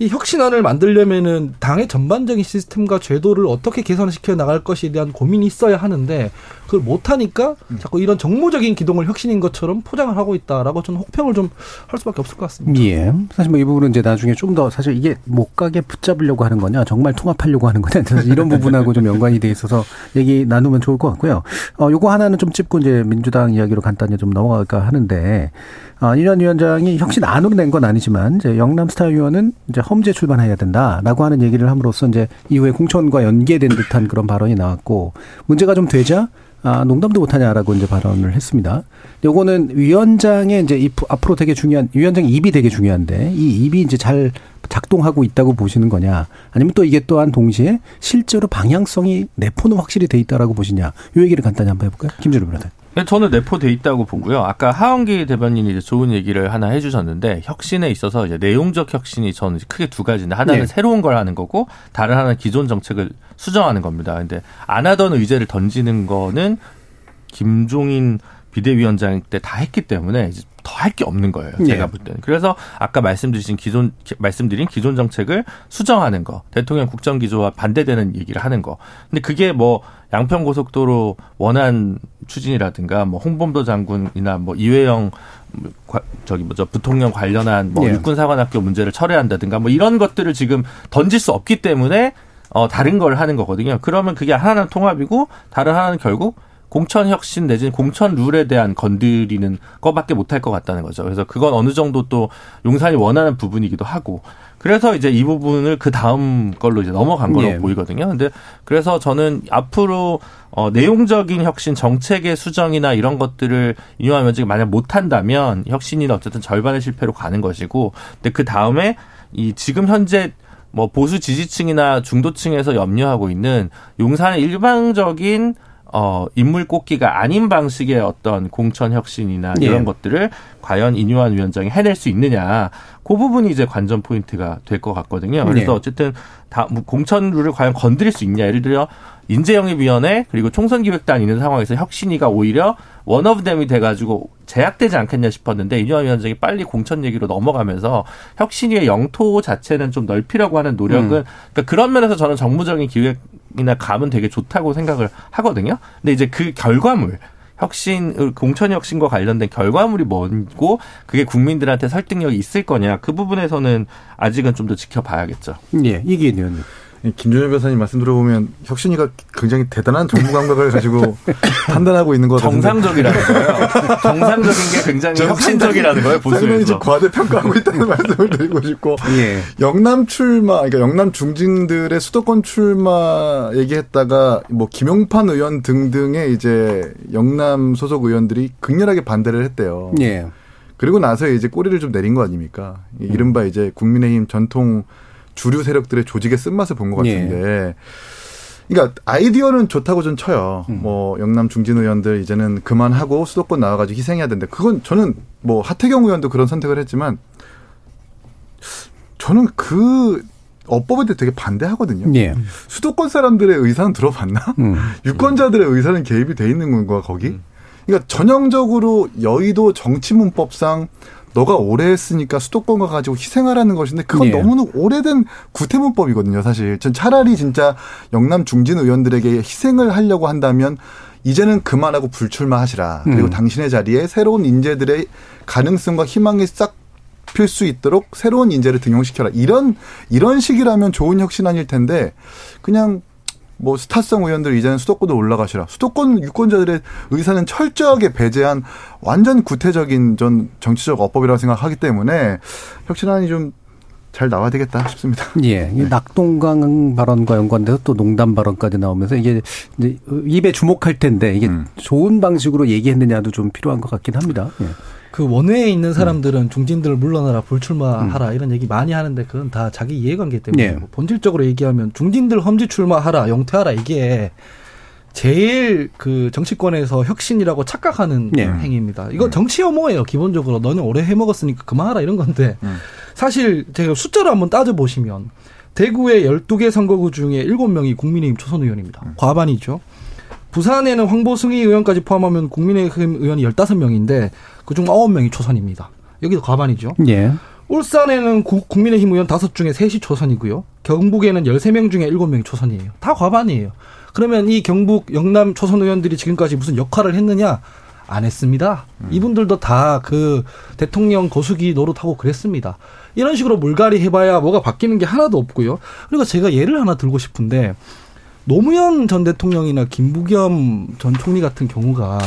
이 혁신안을 만들려면은 당의 전반적인 시스템과 제도를 어떻게 개선시켜 나갈 것에 대한 고민이 있어야 하는데 그걸 못 하니까 자꾸 이런 정무적인 기동을 혁신인 것처럼 포장을 하고 있다라고 저는 혹평을 좀 할 수밖에 없을 것 같습니다. 예. 사실 뭐 이 부분은 이제 나중에 좀 더 사실 이게 못 가게 붙잡으려고 하는 거냐, 정말 통합하려고 하는 거냐, 이런 부분하고 좀 연관이 돼 있어서 얘기 나누면 좋을 것 같고요. 어, 요거 하나는 좀 짚고 이제 민주당 이야기로 간단히 좀 넘어갈까 하는데, 아, 이현 위원장이 혁신 안으로 낸 건 아니지만, 이제 영남 스타 의원은 이제 험지 출발해야 된다라고 하는 얘기를 함으로써 이제 이후에 공천과 연계된 듯한 그런 발언이 나왔고, 문제가 좀 되자, 아, 농담도 못하냐라고 이제 발언을 했습니다. 요거는 위원장의 이제 이 앞으로 되게 중요한 위원장 입이 되게 중요한데 이 입이 이제 잘 작동하고 있다고 보시는 거냐 아니면 또 이게 또한 동시에 실제로 방향성이 내포는 확실히 돼 있다라고 보시냐 요 얘기를 간단히 한번 해볼까요? 김준우 변호사. 네, 저는 내포돼 있다고 보고요. 아까 하원기 대변인이 이제 좋은 얘기를 하나 해주셨는데 혁신에 있어서 이제 내용적 혁신이 저는 크게 두 가지인데 하나는 네. 새로운 걸 하는 거고 다른 하나는 기존 정책을 수정하는 겁니다. 근데 안 하던 의제를 던지는 거는 김종인 비대위원장 때 다 했기 때문에 이제 더 할 게 없는 거예요. 제가 네. 볼 때는. 그래서 아까 말씀드린 기존 기- 말씀드린 기존 정책을 수정하는 거, 대통령 국정 기조와 반대되는 얘기를 하는 거. 근데 그게 뭐 양평 고속도로 원안 추진이라든가 뭐 홍범도 장군이나 뭐 이회영 과- 저기 뭐죠 부통령 관련한 뭐 예. 육군 사관학교 문제를 철회한다든가 뭐 이런 것들을 지금 던질 수 없기 때문에 어 다른 걸 하는 거거든요. 그러면 그게 하나는 통합이고 다른 하나는 결국 공천 혁신 내지는 공천 룰에 대한 건드리는 것밖에 못할 것 같다는 거죠. 그래서 그건 어느 정도 또 용산이 원하는 부분이기도 하고 그래서 이제 이 부분을 그 다음 걸로 이제 넘어간 걸로 예. 보이거든요. 근데 그래서 저는 앞으로 어 내용적인 혁신 정책의 수정이나 이런 것들을 이용하면 지금 만약 못한다면 혁신이는 어쨌든 절반의 실패로 가는 것이고 근데 그 다음에 이 지금 현재 뭐 보수 지지층이나 중도층에서 염려하고 있는 용산의 일방적인 어 인물 꽂기가 아닌 방식의 어떤 공천 혁신이나 예. 이런 것들을 과연 이뇨한 위원장이 해낼 수 있느냐 그 부분이 이제 관전 포인트가 될 것 같거든요. 그래서 네. 어쨌든 다뭐 공천 룰을 과연 건드릴 수 있냐 예를 들어 인재영입위원회 그리고 총선기획단 있는 상황에서 혁신이가 오히려 원오브댐이 돼가지고 제약되지 않겠냐 싶었는데 이뇨한 위원장이 빨리 공천 얘기로 넘어가면서 혁신위의 영토 자체는 좀 넓히려고 하는 노력은 음. 그러니까 그런 면에서 저는 정무적인 기획 이나 감은 되게 좋다고 생각을 하거든요. 근데 이제 그 결과물 혁신 공천 혁신과 관련된 결과물이 뭔고 그게 국민들한테 설득력이 있을 거냐 그 부분에서는 아직은 좀 더 지켜봐야겠죠. 예, 이기인 의원님. 김준현 변호사님 말씀 들어보면 혁신이가 굉장히 대단한 정부 감각을 가지고 판단하고 있는 것 같은데 정상적이라는 거예요. 정상적인 게 굉장히 혁신적이라는 거예요. 보수에서. 좀 과대평가하고 있다는 말씀을 드리고 싶고 예. 영남 출마, 그러니까 영남 중진들의 수도권 출마 얘기했다가 뭐 김용판 의원 등등의 이제 영남 소속 의원들이 극렬하게 반대를 했대요. 예. 그리고 나서 이제 꼬리를 좀 내린 거 아닙니까? 이 이른바 이제 국민의힘 전통 주류 세력들의 조직의 쓴맛을 본것 예. 같은데 그러니까 아이디어는 좋다고 좀 쳐요. 음. 뭐 영남 중진 의원들 이제는 그만하고 수도권 나와가지고 희생해야 된다. 그건 저는 뭐 하태경 의원도 그런 선택을 했지만 저는 그 업법에 대해 되게 반대하거든요. 예. 수도권 사람들의 의사는 들어봤나? 음. 유권자들의 의사는 개입이 돼 있는 건가 거기? 음. 그러니까 전형적으로 여의도 정치문법상 너가 오래 했으니까 수도권과 가지고 희생하라는 것인데 그건 예. 너무나 오래된 구태문법이거든요, 사실. 전 차라리 진짜 영남 중진 의원들에게 희생을 하려고 한다면 이제는 그만하고 불출마하시라. 그리고 음. 당신의 자리에 새로운 인재들의 가능성과 희망이 싹 필 수 있도록 새로운 인재를 등용시켜라. 이런 이런 식이라면 좋은 혁신 아닐 텐데 그냥 뭐 스타성 의원들 이제는 수도권으로 올라가시라. 수도권 유권자들의 의사는 철저하게 배제한 완전 구태적인 전 정치적 어법이라고 생각하기 때문에 혁신안이 좀 잘 나와야 되겠다 싶습니다. 예. 네. 낙동강 발언과 연관돼서 또 농담 발언까지 나오면서 이게 이제 입에 주목할 텐데 이게 음. 좋은 방식으로 얘기했느냐도 좀 필요한 것 같긴 합니다. 예. 그 원외에 있는 사람들은 음. 중진들을 물러나라 불출마하라 음. 이런 얘기 많이 하는데 그건 다 자기 이해관계 때문에 네. 뭐 본질적으로 얘기하면 중진들 험지 출마하라 영퇴하라 이게 제일 그 정치권에서 혁신이라고 착각하는 네. 행위입니다. 이거 음. 정치 혐오예요. 기본적으로 너는 오래 해먹었으니까 그만하라 이런 건데 음. 사실 제가 숫자를 한번 따져 보시면 대구의 12개 선거구 중에 7명이 국민의힘 초선 의원입니다. 음. 과반이죠. 부산에는 황보승희 의원까지 포함하면 국민의힘 의원이 15명인데 그중 9명이 초선입니다. 여기도 과반이죠. 예. 울산에는 구, 국민의힘 의원 5 중에 3이 초선이고요. 경북에는 13명 중에 7명이 초선이에요. 다 과반이에요. 그러면 이 경북 영남 초선 의원들이 지금까지 무슨 역할을 했느냐? 안 했습니다. 음. 이분들도 다 그 대통령 거수기 노릇하고 그랬습니다. 이런 식으로 물갈이 해봐야 뭐가 바뀌는 게 하나도 없고요. 그리고 제가 예를 하나 들고 싶은데 노무현 전 대통령이나 김부겸 전 총리 같은 경우가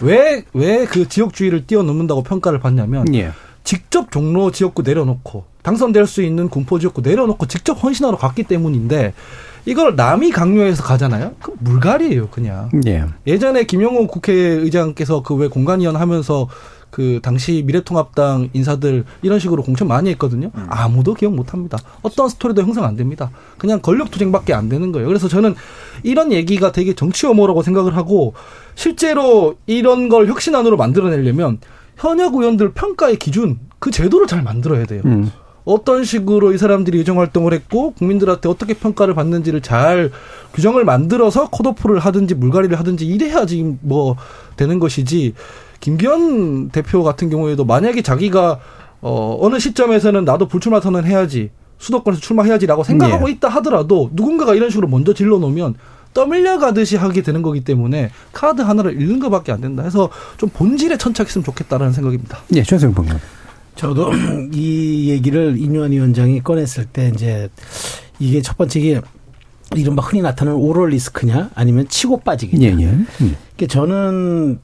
왜 왜 그 지역주의를 뛰어넘는다고 평가를 받냐면 예. 직접 종로 지역구 내려놓고 당선될 수 있는 군포 지역구 내려놓고 직접 헌신하러 갔기 때문인데 이걸 남이 강요해서 가잖아요. 그 물갈이에요, 그냥. 예. 예전에 김영호 국회의장께서 그 왜 공간위원 하면서 그 당시 미래통합당 인사들 이런 식으로 공천 많이 했거든요. 음. 아무도 기억 못 합니다. 어떤 스토리도 형성 안 됩니다. 그냥 권력 투쟁밖에 안 되는 거예요. 그래서 저는 이런 얘기가 되게 정치 혐오라고 생각을 하고 실제로 이런 걸 혁신안으로 만들어내려면 현역 의원들 평가의 기준 그 제도를 잘 만들어야 돼요. 음. 어떤 식으로 이 사람들이 의정 활동을 했고 국민들한테 어떻게 평가를 받는지를 잘 규정을 만들어서 컷오프를 하든지 물갈이를 하든지 이래야지 뭐 되는 것이지 김기현 대표 같은 경우에도 만약에 자기가 어 어느 시점에서는 나도 불출마 선언 해야지 수도권에서 출마해야지라고 생각하고 네. 있다 하더라도 누군가가 이런 식으로 먼저 질러 놓으면 떠밀려 가듯이 하게 되는 거기 때문에 카드 하나를 잃는 것밖에 안 된다 해서 좀 본질에 천착했으면 좋겠다라는 생각입니다. 예, 최승 평론. 저도 이 얘기를 인유한 위원장이 꺼냈을 때 이제 이게 첫 번째 게 이른바 흔히 나타나는 오럴 리스크냐 아니면 치고 빠지기냐. 예, 예. 음. 저는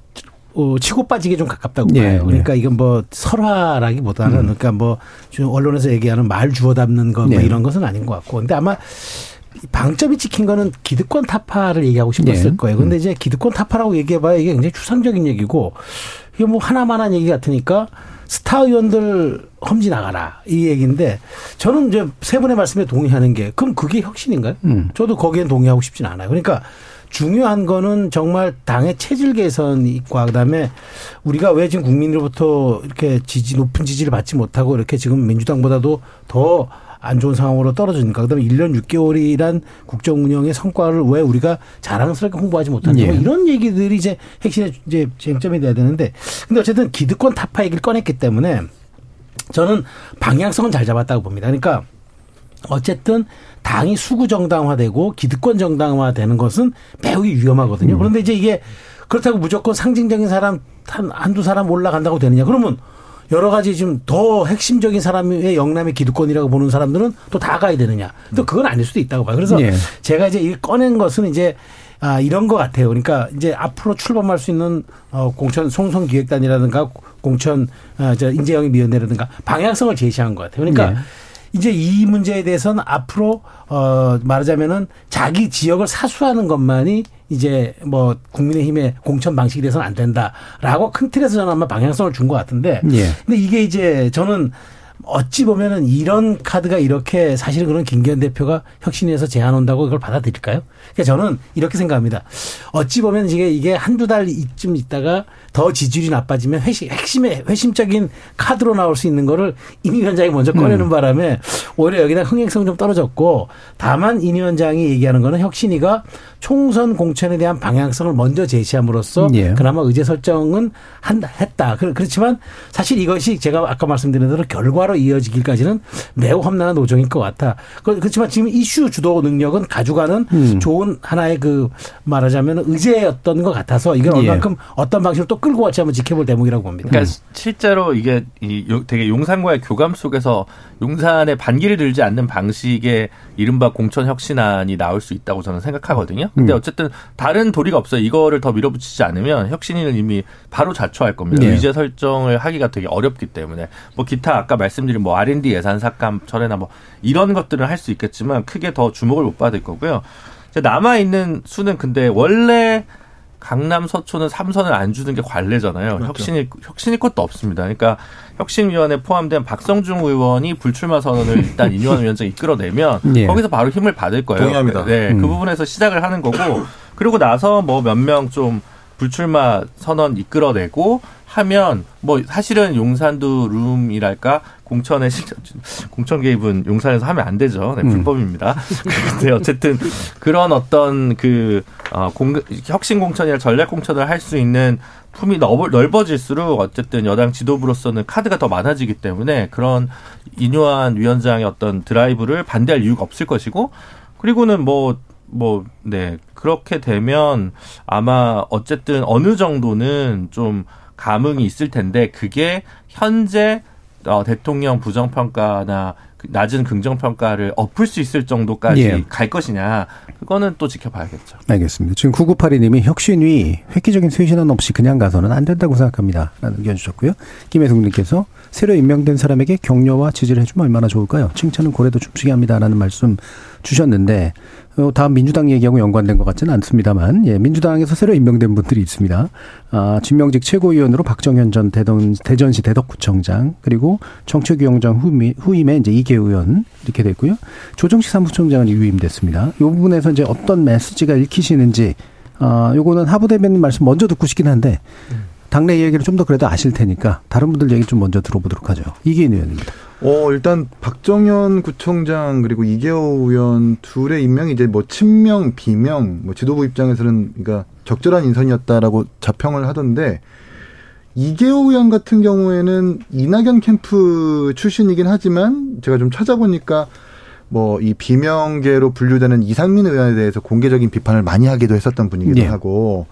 어, 치고 빠지기 좀 가깝다고 예, 봐요. 그러니까 예. 이건 뭐 설화라기보다는 음. 그러니까 뭐 언론에서 얘기하는 말 주워 담는 거뭐 예. 이런 것은 아닌 것 같고. 근데 아마 방점이 찍힌 거는 기득권 타파를 얘기하고 싶었을 예. 거예요. 근데 음. 이제 기득권 타파라고 얘기해봐야 이게 굉장히 추상적인 얘기고 이게 뭐 하나만한 얘기 같으니까 스타 의원들 험지 나가라 이 얘기인데 저는 이제 세 분의 말씀에 동의하는 게 그럼 그게 혁신인가요? 음. 저도 거기엔 동의하고 싶진 않아요. 그러니까 중요한 거는 정말 당의 체질 개선과 그다음에 우리가 왜 지금 국민으로부터 이렇게 지지 높은 지지를 받지 못하고 이렇게 지금 민주당보다도 더 안 좋은 상황으로 떨어지니까 그다음에 1년 6개월이란 국정 운영의 성과를 왜 우리가 자랑스럽게 홍보하지 못하는가 예. 이런 얘기들이 이제 핵심의 이제 쟁점이 돼야 되는데 근데 어쨌든 기득권 타파 얘기를 꺼냈기 때문에 저는 방향성은 잘 잡았다고 봅니다. 그러니까 어쨌든 당이 수구 정당화되고 기득권 정당화되는 것은 매우 위험하거든요. 음. 그런데 이제 이게 그렇다고 무조건 상징적인 사람 한 한두 사람 올라간다고 되느냐? 그러면 여러 가지 좀더 핵심적인 사람의 영남의 기득권이라고 보는 사람들은 또 다 가야 되느냐? 또 그건 아닐 수도 있다고 봐요. 그래서 네. 제가 이제 이 꺼낸 것은 이제 아, 이런 것 같아요. 그러니까 이제 앞으로 출범할 수 있는 어, 공천 송선 기획단이라든가 공천 어, 저 인재영입위원회라든가 방향성을 제시한 것 같아요. 그러니까 네. 이제 이 문제에 대해서는 앞으로 어 말하자면은 자기 지역을 사수하는 것만이 이제 뭐 국민의힘의 공천 방식이 돼서는 안 된다라고 큰 틀에서 저는 아마 방향성을 준 것 같은데. 예. 근데 이게 이제 저는 어찌 보면은 이런 카드가 이렇게 사실은 그런 김기현 대표가 혁신위에서 제안 온다고 그걸 받아들일까요? 그러니까 저는 이렇게 생각합니다. 어찌 보면 이게 이게 한두 달 이쯤 있다가 더 지지율이 나빠지면 회심, 핵심의 회심적인 카드로 나올 수 있는 거를 임 위원장이 먼저 꺼내는 음. 바람에 오히려 여기다 흥행성 좀 떨어졌고 다만 임 위원장이 얘기하는 거는 혁신위가 총선 공천에 대한 방향성을 먼저 제시함으로써 예. 그나마 의제 설정은 한, 했다. 그- 그렇지만 사실 이것이 제가 아까 말씀드린 대로 결과로 이어지기까지는 매우 험난한 노정일 것 같아. 그- 그렇지만 지금 이슈 주도 능력은 가져가는 음. 좋은 하나의 그 말하자면 의제였던 것 같아서 이걸 예. 얼만큼 어떤 방식으로 또 끌고 갈지 한번 지켜볼 대목이라고 봅니다. 그러니까 실제로 이게 되게 용산과의 교감 속에서 용산에 반기를 들지 않는 방식의 이른바 공천 혁신안이 나올 수 있다고 저는 생각하거든요. 근데 음. 어쨌든 다른 도리가 없어요. 이거를 더 밀어붙이지 않으면 혁신위는 이미 바로 자초할 겁니다. 네. 의제 설정을 하기가 되게 어렵기 때문에 뭐 기타 아까 말씀 드린 뭐 R&D 예산 삭감 철회나 뭐 이런 것들은 할 수 있겠지만 크게 더 주목을 못 받을 거고요. 이제 남아 있는 수는 근데 원래 강남 서초는 삼선을 안 주는 게 관례잖아요. 혁신이 혁신이 것도 없습니다. 그러니까 혁신위원회 포함된 박성중 의원이 불출마 선언을 일단 인유한 위원장이 이끌어내면 예. 거기서 바로 힘을 받을 거예요. 동의합니다. 네, 음. 그 부분에서 시작을 하는 거고 그리고 나서 뭐 몇 명 좀 불출마 선언 이끌어내고 하면 뭐 사실은 용산도 룸이랄까 공천에 실- 공천 개입은 용산에서 하면 안 되죠. 네, 음. 불법입니다. 근데 어쨌든 그런 어떤 그 어, 공, 혁신 공천이나 전략 공천을 할 수 있는 품이 넓- 넓어 질수록 어쨌든 여당 지도부로서는 카드가 더 많아지기 때문에 그런 인요한 위원장의 어떤 드라이브를 반대할 이유가 없을 것이고 그리고는 뭐 뭐, 네. 그렇게 되면 아마 어쨌든 어느 정도는 좀 감흥이 있을 텐데 그게 현재 어, 대통령 부정평가나 그 낮은 긍정평가를 엎을 수 있을 정도까지 예. 갈 것이냐. 그거는 또 지켜봐야겠죠. 알겠습니다. 지금 9982님이 혁신위 획기적인 쇄신안 없이 그냥 가서는 안 된다고 생각합니다. 라는 의견 주셨고요. 김혜숙님께서 새로 임명된 사람에게 격려와 지지를 해주면 얼마나 좋을까요? 칭찬은 고래도 춤추게 합니다. 라는 말씀 주셨는데, 어, 다음 민주당 얘기하고 연관된 것 같지는 않습니다만, 예, 민주당에서 새로 임명된 분들이 있습니다. 아, 진명직 최고위원으로 박정현 전 대전, 대전시 대덕구청장, 그리고 정책위원장 후임, 후임에 이제 이계 의원 이렇게 됐고요. 조정식 사무총장은 유임됐습니다. 이 부분에서 이제 어떤 메시지가 읽히시는지, 아, 요거는 하부 대변인 말씀 먼저 듣고 싶긴 한데, 당내 얘기를 좀 더 그래도 아실 테니까 다른 분들 얘기 좀 먼저 들어보도록 하죠. 이기인 의원입니다. 어, 일단 박정현 구청장 그리고 이계호 의원 둘의 임명이 이제 뭐 친명, 비명, 뭐 지도부 입장에서는 그러니까 적절한 인선이었다라고 자평을 하던데 이계호 의원 같은 경우에는 이낙연 캠프 출신이긴 하지만 제가 좀 찾아보니까 뭐 이 비명계로 분류되는 이상민 의원에 대해서 공개적인 비판을 많이 하기도 했었던 분이기도 네. 하고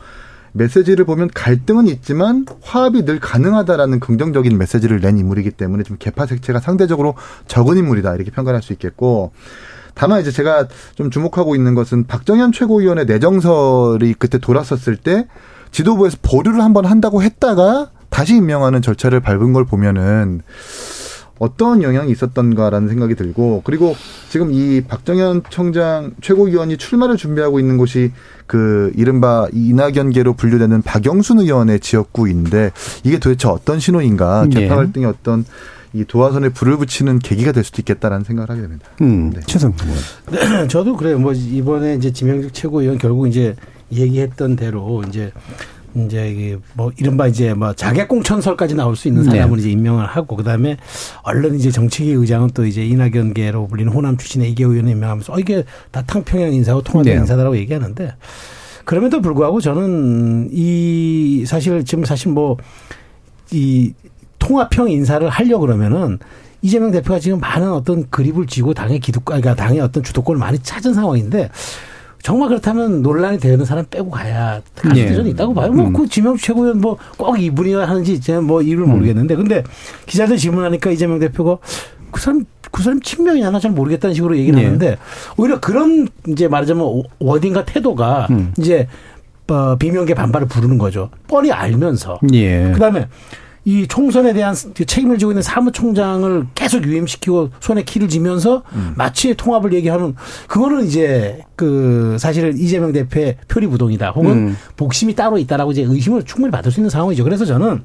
메시지를 보면 갈등은 있지만 화합이 늘 가능하다라는 긍정적인 메시지를 낸 인물이기 때문에 좀 개파 색채가 상대적으로 적은 인물이다 이렇게 평가할 수 있겠고. 다만 이제 제가 좀 주목하고 있는 것은 박정현 최고위원의 내정설이 그때 돌았었을 때 지도부에서 보류를 한번 한다고 했다가 다시 임명하는 절차를 밟은 걸 보면은 어떤 영향이 있었던가라는 생각이 들고 그리고 지금 이 박정현 청장 최고위원이 출마를 준비하고 있는 곳이 그 이른바 이낙연계로 분류되는 박영순 의원의 지역구인데 이게 도대체 어떤 신호인가 예. 개파 갈등의 어떤 이 도화선에 불을 붙이는 계기가 될 수도 있겠다라는 생각을 하게 됩니다. 음, 네. 최성 의원. 저도 그래요. 뭐 이번에 이제 지명직 최고위원 결국 이제 얘기했던 대로 이제 이제 이게 뭐 이른바 이제 뭐 자객 공천설까지 나올 수 있는 사람을 네. 이제 임명을 하고 그다음에 얼른 이제 정치계 의장은 또 이제 이낙연계로 불리는 호남 출신의 이계 의원을 임명하면서 어 이게 다 탕평양 인사고 통합의 네. 인사다라고 얘기하는데 그럼에도 불구하고 저는 이 사실 지금 사실 뭐 이 통합형 인사를 하려 그러면은 이재명 대표가 지금 많은 어떤 그립을 쥐고 당의 기득권, 그러니까 당의 어떤 주도권을 많이 찾은 상황인데 정말 그렇다면 논란이 되는 사람 빼고 가야 갈 예. 있다고 봐요. 음. 뭐그 지명수 최고위원 뭐 꼭 이분이야 하는지 제가 뭐 이유를 음. 모르겠는데 근데 기자들 질문하니까 이재명 대표가 그 사람 그 사람 친명이냐 나잘 모르겠다는 식으로 얘기를 예. 하는데 오히려 그런 이제 말하자면 워딩과 태도가 음. 이제 어, 비명계 반발을 부르는 거죠. 뻔히 알면서. 예. 그다음에 이 총선에 대한 그 책임을 지고 있는 사무총장을 계속 유임시키고 손에 키를 쥐면서 마치 통합을 얘기하는 그거는 이제 그 사실은 이재명 대표의 표리부동이다 혹은 음. 복심이 따로 있다라고 이제 의심을 충분히 받을 수 있는 상황이죠. 그래서 저는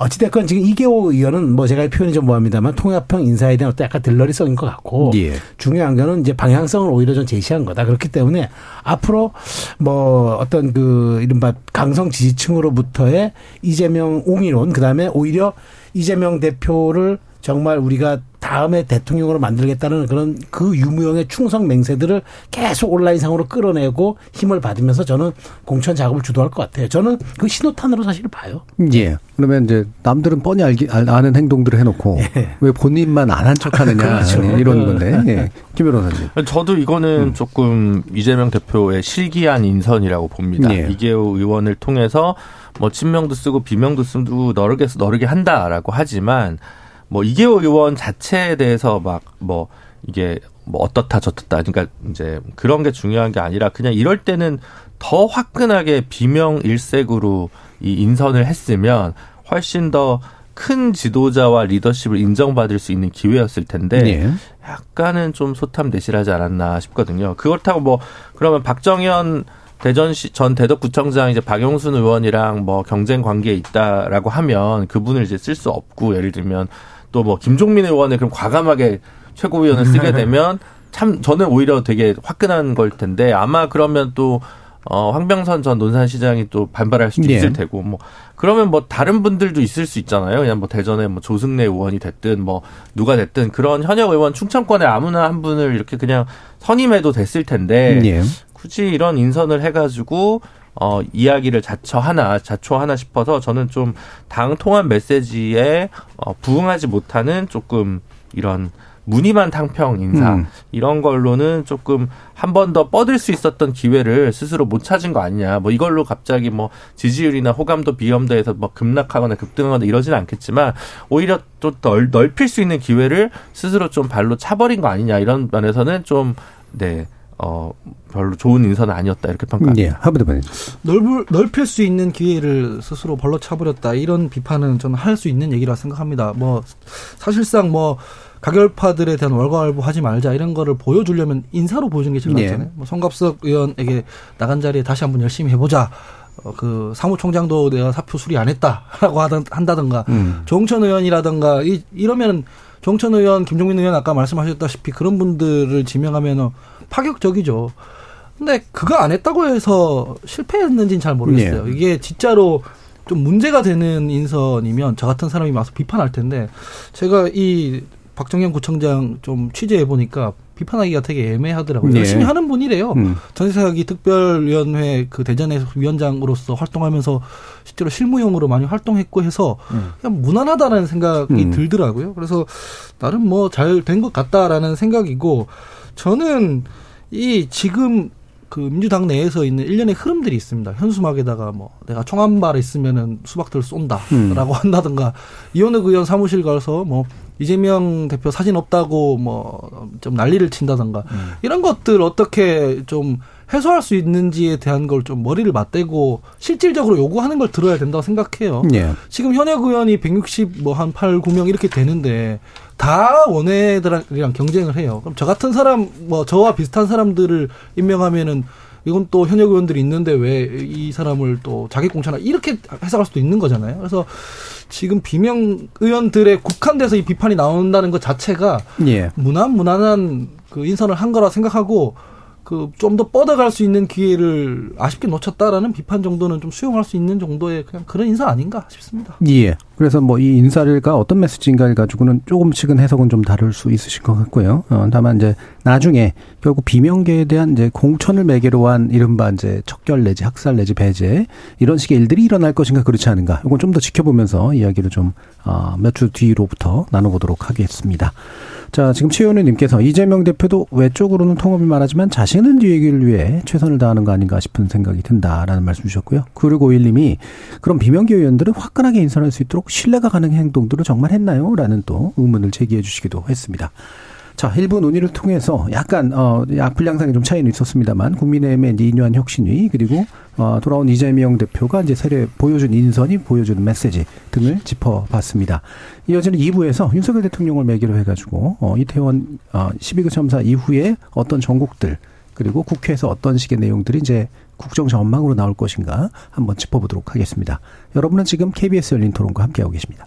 어찌됐건 지금 이계호 의원은 뭐 제가 표현이 좀 뭐합니다만 통합형 인사에 대한 어떤 약간 들러리성인 것 같고 예. 중요한 거는 이제 방향성을 오히려 좀 제시한 거다. 그렇기 때문에 앞으로 뭐 어떤 그 이른바 강성 지지층으로부터의 이재명 옹이론 그다음에 오히려 이재명 대표를 정말 우리가 다음에 대통령으로 만들겠다는 그런 그 유무형의 충성 맹세들을 계속 온라인상으로 끌어내고 힘을 받으면서 저는 공천 작업을 주도할 것 같아요. 저는 그 신호탄으로 사실 봐요. 예. 그러면 이제 남들은 뻔히 알기, 알- 아는 행동들을 해놓고 왜 본인만 안 한 척하느냐 그렇죠. 네, 이런 건데. 예. 김 변호사님. 저도 이거는 조금 이재명 대표의 실기한 인선이라고 봅니다. 예. 이계호 의원을 통해서 뭐 친명도 쓰고 비명도 쓰고 너르게 너르게 한다라고 하지만 뭐 이계호 의원 자체에 대해서 막 뭐 이게 뭐 어떻다 저떻다 그러니까 이제 그런 게 중요한 게 아니라 그냥 이럴 때는 더 화끈하게 비명 일색으로 이 인선을 했으면 훨씬 더 큰 지도자와 리더십을 인정받을 수 있는 기회였을 텐데 예. 약간은 좀 소탐대실하지 않았나 싶거든요. 그렇다고 뭐 그러면 박정현 대전시 전 대덕구청장 이제 박영순 의원이랑 뭐 경쟁 관계에 있다라고 하면 그분을 이제 쓸 수 없고 예를 들면 또 뭐 김종민 의원을 그럼 과감하게 최고위원을 쓰게 되면 참 저는 오히려 되게 화끈한 걸 텐데 아마 그러면 또 어, 황병선 전 논산시장이 또 반발할 수도 예. 있을 테고, 뭐, 그러면 뭐 다른 분들도 있을 수 있잖아요. 그냥 뭐 대전에 뭐 조승래 의원이 됐든 뭐 누가 됐든 그런 현역 의원 충청권에 아무나 한 분을 이렇게 그냥 선임해도 됐을 텐데, 예. 굳이 이런 인선을 해가지고 어 이야기를 자처하나 자초하나 싶어서 저는 좀 당 통합 메시지에 어, 부응하지 못하는 조금 이런 무늬만 탕평 인사. 음. 이런 걸로는 조금 한 번 더 뻗을 수 있었던 기회를 스스로 못 찾은 거 아니냐. 뭐 이걸로 갑자기 뭐 지지율이나 호감도 비염도에서 뭐 급락하거나 급등하거나 이러지는 않겠지만 오히려 또 넓, 넓힐 수 있는 기회를 스스로 좀 발로 차버린 거 아니냐. 이런 면에서는 좀네 어, 별로 좋은 인선은 아니었다 이렇게 평가합니다. 예. 하부대 변인. 넓을, 넓힐 수 있는 기회를 스스로 발로 차버렸다. 이런 비판은 저는 할 수 있는 얘기라 생각합니다. 뭐, 사실상 뭐, 가결파들에 대한 월과월부 하지 말자 이런 거를 보여주려면 인사로 보여준 게 제일 예. 낫잖아요. 뭐 성갑석 의원에게 나간 자리에 다시 한번 열심히 해보자. 어, 그 사무총장도 내가 사표 수리 안 했다라고 하던 한다든가 음. 종천 의원이라든가 이, 이러면 종천 의원, 김종민 의원 아까 말씀하셨다시피 그런 분들을 지명하면 파격적이죠. 근데 그거 안 했다고 해서 실패했는지는 잘 모르겠어요. 네. 이게 진짜로 좀 문제가 되는 인선이면 저 같은 사람이 와서 비판할 텐데 제가 이 박정현 구청장 좀 취재해 보니까 비판하기가 되게 애매하더라고요. 네. 열심히 하는 분이래요. 음. 전세사기 특별위원회 그 대전에서 위원장으로서 활동하면서 실제로 실무용으로 많이 활동했고 해서 그냥 무난하다라는 생각이 음. 들더라고요. 그래서 나름 뭐 잘 된 것 같다라는 생각이고 저는 이 지금 그 민주당 내에서 있는 일련의 흐름들이 있습니다. 현수막에다가 뭐 내가 총한발 있으면은 수박들 쏜다라고 음. 한다든가 이현욱 의원 사무실 가서 뭐 이재명 대표 사진 없다고 뭐 좀 난리를 친다든가 이런 것들 어떻게 좀 해소할 수 있는지에 대한 걸 좀 머리를 맞대고 실질적으로 요구하는 걸 들어야 된다고 생각해요. 예. 지금 현역 의원이 160 뭐 한 8, 9명 이렇게 되는데 다 원외들이랑 경쟁을 해요. 그럼 저 같은 사람 뭐 저와 비슷한 사람들을 임명하면은 이건 또 현역 의원들이 있는데 왜 이 사람을 또 자기 공천하 이렇게 해석할 수도 있는 거잖아요. 그래서 지금 비명 의원들의 국한돼서 이 비판이 나온다는 것 자체가 예. 무난 무난한 그 인선을 한 거라 생각하고 그 좀 더 뻗어갈 수 있는 기회를 아쉽게 놓쳤다라는 비판 정도는 좀 수용할 수 있는 정도의 그냥 그런 인사 아닌가 싶습니다. 예. 그래서 뭐 이 인사가 어떤 메시지인가를 가지고는 조금씩은 해석은 좀 다를 수 있으실 것 같고요. 어, 다만 이제 나중에 결국 비명계에 대한 이제 공천을 매개로 한 이른바 이제 척결 내지 학살 내지 배제 이런 식의 일들이 일어날 것인가 그렇지 않은가. 이건 좀 더 지켜보면서 이야기를 좀, 어, 몇 주 뒤로부터 나눠보도록 하겠습니다. 자, 지금 최 의원님께서 이재명 대표도 외적으로는 통합을 말하지만 자신은 뒤에기를 위해 최선을 다하는 거 아닌가 싶은 생각이 든다라는 말씀 주셨고요. 9651님이 그럼 비명계 의원들은 화끈하게 인선할 수 있도록 신뢰가 가능한 행동들을 정말 했나요? 라는 또 의문을 제기해 주시기도 했습니다. 자, 일부 논의를 통해서 약간 어 악플 양상이 좀 차이는 있었습니다만 국민의힘의 이뇨한 혁신위 그리고 어 돌아온 이재명 대표가 이제 세례 보여준 인선이 보여주는 메시지 등을 짚어봤습니다. 이어지는 2부에서 윤석열 대통령을 매개로 해가지고 어 이태원 어 12구 참사 이후에 어떤 전국들 그리고 국회에서 어떤 식의 내용들이 이제 국정 전망으로 나올 것인가 한번 짚어보도록 하겠습니다. 여러분은 지금 KBS 열린 토론과 함께하고 계십니다.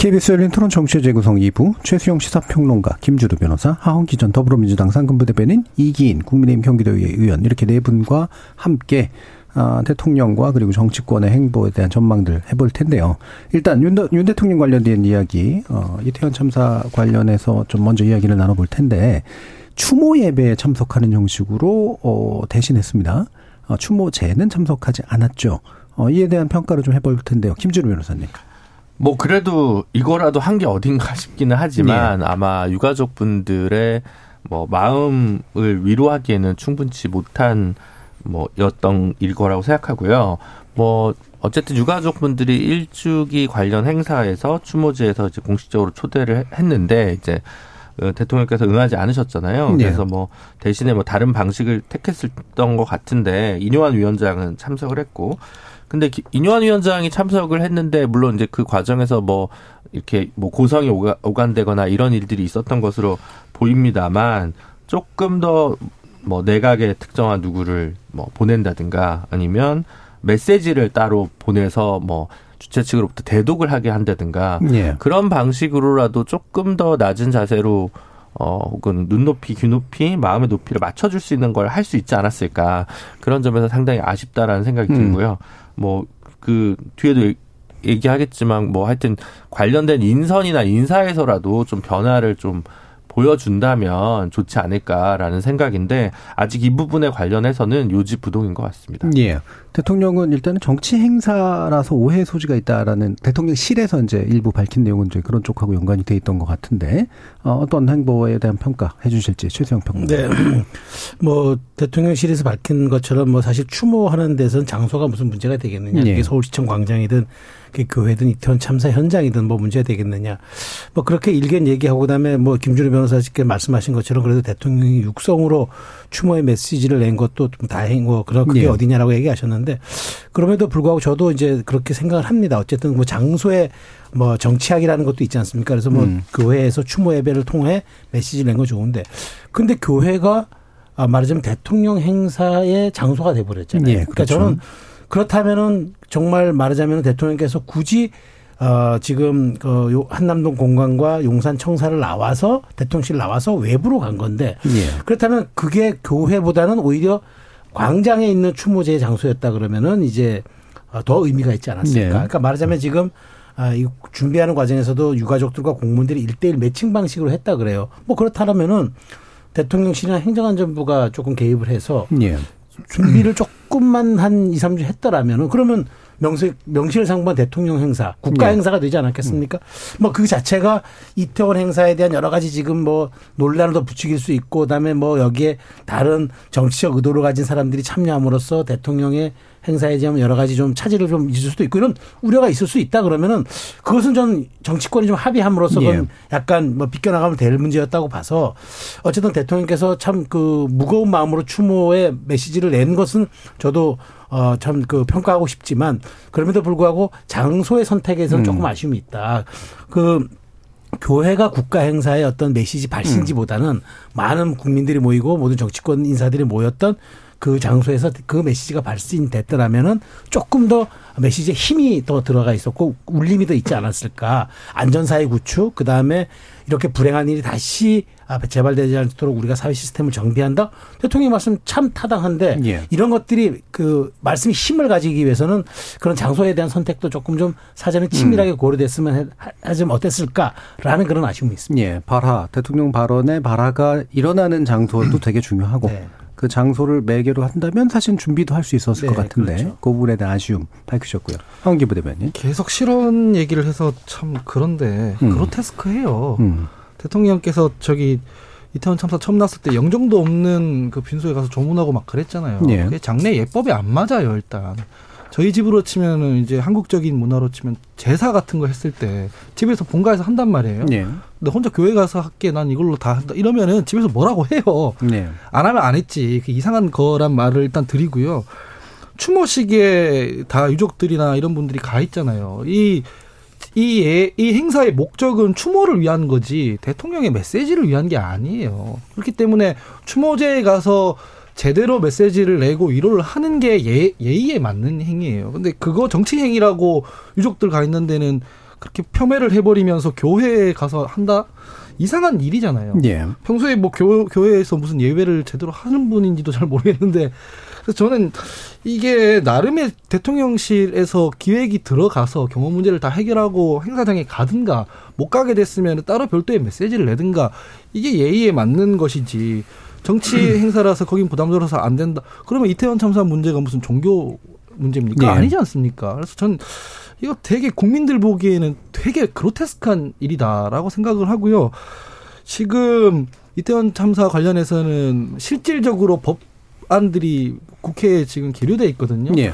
KBS 열린 토론 정치의 재구성 2부 최수영 시사평론가 김주도 변호사 하헌기 전 더불어민주당 상근부대변인 이기인 국민의힘 경기도의회 의원 이렇게 네 분과 함께 아, 대통령과 그리고 정치권의 행보에 대한 전망들 해볼 텐데요. 일단 윤, 윤 대통령 관련된 이야기, 어, 이태원 참사 관련해서 좀 먼저 이야기를 나눠볼 텐데 추모 예배에 참석하는 형식으로 어, 대신했습니다. 어, 추모제는 참석하지 않았죠. 어, 이에 대한 평가를 좀 해볼 텐데요. 김준우 변호사님. 뭐 그래도 이거라도 한 게 어딘가 싶기는 하지만 아마 유가족 분들의 뭐 마음을 위로하기에는 충분치 못한 뭐였던 일 거라고 생각하고요. 뭐 어쨌든 유가족 분들이 일주기 관련 행사에서 추모제에서 이제 공식적으로 초대를 했는데 이제 어, 대통령께서 응하지 않으셨잖아요. 네. 그래서 뭐 대신에 뭐 다른 방식을 택했었던 것 같은데 인요한 위원장은 참석을 했고 근데 기- 인요한 위원장이 참석을 했는데 물론 이제 그 과정에서 뭐 이렇게 뭐 고성이 오가, 오간되거나 이런 일들이 있었던 것으로 보입니다만 조금 더 뭐 내각의 특정한 누구를 뭐 보낸다든가 아니면 메시지를 따로 보내서 뭐 주최 측으로부터 대독을 하게 한다든가 예. 그런 방식으로라도 조금 더 낮은 자세로 어 혹은 눈높이 귀높이 마음의 높이를 맞춰줄 수 있는 걸 할 수 있지 않았을까 그런 점에서 상당히 아쉽다라는 생각이 음. 들고요. 뭐 그 뒤에도 얘- 얘기하겠지만 뭐 하여튼 관련된 인선이나 인사에서라도 좀 변화를 좀 보여준다면 좋지 않을까라는 생각인데 아직 이 부분에 관련해서는 요지부동인 것 같습니다. 예. 대통령은 일단은 정치 행사라서 오해 소지가 있다라는 대통령실에서 이제 일부 밝힌 내용은 이제 그런 쪽하고 연관이 돼 있던 것 같은데 어, 어떤 행보에 대한 평가 해주실지 최수영 평론가. 네. 뭐 대통령실에서 밝힌 것처럼 뭐 사실 추모하는 데선 장소가 무슨 문제가 되겠느냐. 예. 이게 서울시청 광장이든 그게 교회든 이태원 참사 현장이든 뭐 문제가 되겠느냐. 뭐 그렇게 일견 얘기하고 그다음에 뭐 김준우 변호사님께 말씀하신 것처럼 그래도 대통령이 육성으로 추모의 메시지를 낸 것도 좀 다행이고 그런 그게 예. 어디냐라고 얘기하셨는데 그럼에도 불구하고 저도 이제 그렇게 생각을 합니다. 어쨌든 뭐 장소에 뭐 정치학이라는 것도 있지 않습니까? 그래서 뭐 음. 교회에서 추모 예배를 통해 메시지를 낸건 좋은데 근데 교회가 아, 말하자면 대통령 행사의 장소가 돼버렸잖아요. 예, 그러니까 그렇죠. 저는 그렇다면은 정말 말하자면 대통령께서 굳이 어, 지금 그 요- 한남동 공관과 용산 청사를 나와서 대통령실 나와서 외부로 간 건데 예. 그렇다면 그게 교회보다는 오히려 광장에 있는 추모제의 장소였다 그러면은 이제 어, 더 의미가 있지 않았을까. 네. 그러니까 말하자면 지금 아, 이 준비하는 과정에서도 유가족들과 공무원들이 일대일 매칭 방식으로 했다 그래요. 뭐 그렇다면은 대통령실이나 행정안전부가 조금 개입을 해서 예. 준비를 조금 만 한 2, 3주 했더라면은 그러면 명세, 명실상부한 대통령 행사, 국가 네. 행사가 되지 않았겠습니까? 뭐 그 자체가 이태원 행사에 대한 여러 가지 지금 뭐 논란을 더 부추길 수 있고 그 다음에 뭐 여기에 다른 정치적 의도를 가진 사람들이 참여함으로써 대통령의 행사에 대한 여러 가지 좀 차질을 좀 있을 수도 있고 이런 우려가 있을 수 있다 그러면은 그것은 전 정치권이 좀 합의함으로써 그건 약간 뭐 비껴나가면 될 문제였다고 봐서 어쨌든 대통령께서 참 그 무거운 마음으로 추모의 메시지를 낸 것은 저도 어 참 그 평가하고 싶지만 그럼에도 불구하고 장소의 선택에서는 조금 아쉬움이 있다. 그 교회가 국가 행사의 어떤 메시지 발신지보다는 많은 국민들이 모이고 모든 정치권 인사들이 모였던 그 장소에서 그 메시지가 발신됐더라면은 조금 더 메시지에 힘이 더 들어가 있었고 울림이 더 있지 않았을까. 안전사회 구축, 그 다음에 이렇게 불행한 일이 다시 아, 재발되지 않도록 우리가 사회 시스템을 정비한다. 대통령 말씀 참 타당한데 예. 이런 것들이 그 말씀이 힘을 가지기 위해서는 그런 장소에 대한 선택도 조금 좀 사전에 치밀하게 고려됐으면 해- 하지면 어땠을까라는 그런 아쉬움이 있습니다. 예. 발화 대통령 발언의 발화가 일어나는 장소도 되게 중요하고 네. 그 장소를 매개로 한다면 사실 준비도 할 수 있었을 네, 것 같은데 그렇죠. 그 부분에 대한 아쉬움 밝히셨고요. 황기 부대변인. 계속 실언 얘기를 해서 참 그런데 음. 그로테스크해요. 음. 대통령께서 저기 이태원 참사 처음 났을 때 영정도 없는 그 빈소에 가서 조문하고 막 그랬잖아요. 예. 그게 장례 예법에 안 맞아요, 일단. 저희 집으로 치면은 이제 한국적인 문화로 치면 제사 같은 거 했을 때 집에서 본가에서 한단 말이에요. 네. 근데 혼자 교회 가서 할게 난 이걸로 다 한다 이러면은 집에서 뭐라고 해요. 네. 안 하면 안 했지. 그 이상한 거란 말을 일단 드리고요. 추모식에 다 유족들이나 이런 분들이 가 있잖아요. 이, 이, 예- 이 행사의 목적은 추모를 위한 거지 대통령의 메시지를 위한 게 아니에요. 그렇기 때문에 추모제에 가서 제대로 메시지를 내고 위로를 하는 게 예, 예의에 맞는 행위예요. 근데 그거 정치 행위라고 유족들 가 있는 데는 그렇게 폄훼를 해버리면서 교회에 가서 한다? 이상한 일이잖아요. 예. 평소에 뭐 교, 교회에서 무슨 예배를 제대로 하는 분인지도 잘 모르겠는데 그래서 저는 이게 나름의 대통령실에서 기획이 들어가서 경호 문제를 다 해결하고 행사장에 가든가 못 가게 됐으면 따로 별도의 메시지를 내든가 이게 예의에 맞는 것이지 정치 행사라서 거긴 부담스러워서 안 된다. 그러면 이태원 참사 문제가 무슨 종교 문제입니까? 예. 아니지 않습니까? 그래서 전 이거 되게 국민들 보기에는 되게 그로테스크한 일이다라고 생각을 하고요. 지금 이태원 참사 관련해서는 실질적으로 법안들이 국회에 지금 계류돼 있거든요. 예.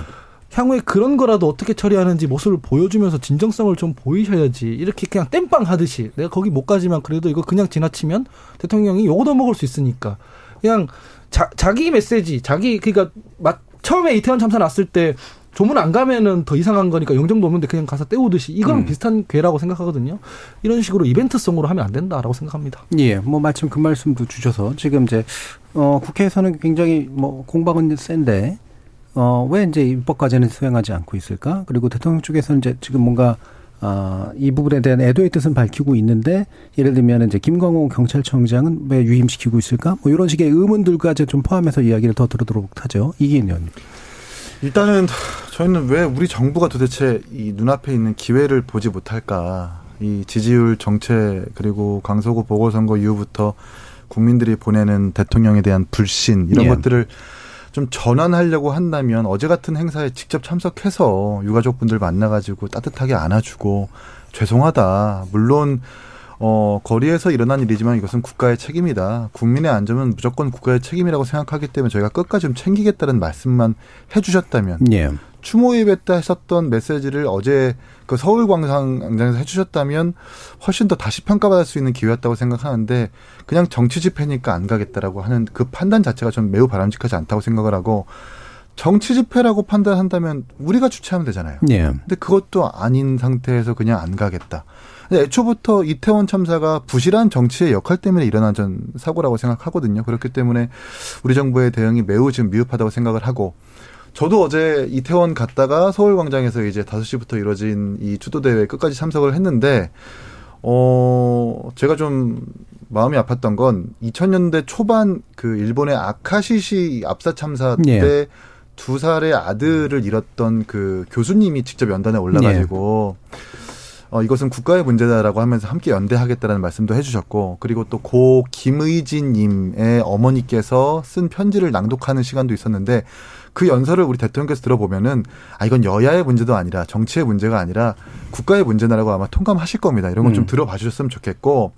향후에 그런 거라도 어떻게 처리하는지 모습을 보여주면서 진정성을 좀 보이셔야지 이렇게 그냥 땜빵 하듯이 내가 거기 못 가지만 그래도 이거 그냥 지나치면 대통령이 욕도 먹을 수 있으니까 그냥 자, 자기 메시지 자기 그러니까 마- 처음에 이태원 참사 났을 때 조문 안 가면은 더 이상한 거니까 영정도 없는데 그냥 가서 때우듯이 이거랑 음. 비슷한 괴라고 생각하거든요. 이런 식으로 이벤트성으로 하면 안 된다라고 생각합니다. 예, 뭐 마침 그 말씀도 주셔서 지금 이제 어 국회에서는 굉장히 뭐 공방은 센데 어 왜 이제 입법 과제는 수행하지 않고 있을까? 그리고 대통령 쪽에서는 이제 지금 뭔가 아 이 부분에 대한 애도의 뜻은 밝히고 있는데 예를 들면 이제 김광호 경찰청장은 왜 유임시키고 있을까? 뭐 이런 식의 의문들까지 좀 포함해서 이야기를 더 들어도록 하죠. 이기인 의원님. 일단은 저희는 왜 우리 정부가 도대체 이 눈앞에 있는 기회를 보지 못할까? 이 지지율 정책 그리고 강서구 보궐선거 이후부터 국민들이 보내는 대통령에 대한 불신 이런 예. 것들을 좀 전환하려고 한다면 어제 같은 행사에 직접 참석해서 유가족분들 만나가지고 따뜻하게 안아주고 죄송하다. 물론 어, 거리에서 일어난 일이지만 이것은 국가의 책임이다. 국민의 안전은 무조건 국가의 책임이라고 생각하기 때문에 저희가 끝까지 좀 챙기겠다는 말씀만 해주셨다면 예. 추모입에 때 했었던 메시지를 어제 그 서울광장에서 해주셨다면 훨씬 더 다시 평가받을 수 있는 기회였다고 생각하는데 그냥 정치 집회니까 안 가겠다라고 하는 그 판단 자체가 좀 매우 바람직하지 않다고 생각을 하고 정치 집회라고 판단한다면 우리가 주최하면 되잖아요. 예. 근데 그것도 아닌 상태에서 그냥 안 가겠다. 근데 애초부터 이태원 참사가 부실한 정치의 역할 때문에 일어난 전 사고라고 생각하거든요. 그렇기 때문에 우리 정부의 대응이 매우 지금 미흡하다고 생각을 하고 저도 어제 이태원 갔다가 서울광장에서 이제 5시부터 이뤄진 이 주도대회 끝까지 참석을 했는데, 어, 제가 좀 마음이 아팠던 건 2000년대 초반 그 일본의 아카시시 압사 참사 때 예. 두 살의 아들을 잃었던 그 교수님이 직접 연단에 올라가지고 어, 이것은 국가의 문제다라고 하면서 함께 연대하겠다라는 말씀도 해주셨고, 그리고 또 고 김의진님의 어머니께서 쓴 편지를 낭독하는 시간도 있었는데, 그 연설을 우리 대통령께서 들어보면은, 아, 이건 여야의 문제도 아니라, 정치의 문제가 아니라, 국가의 문제다라고 아마 통감하실 겁니다. 이런 건좀 음. 들어봐 주셨으면 좋겠고,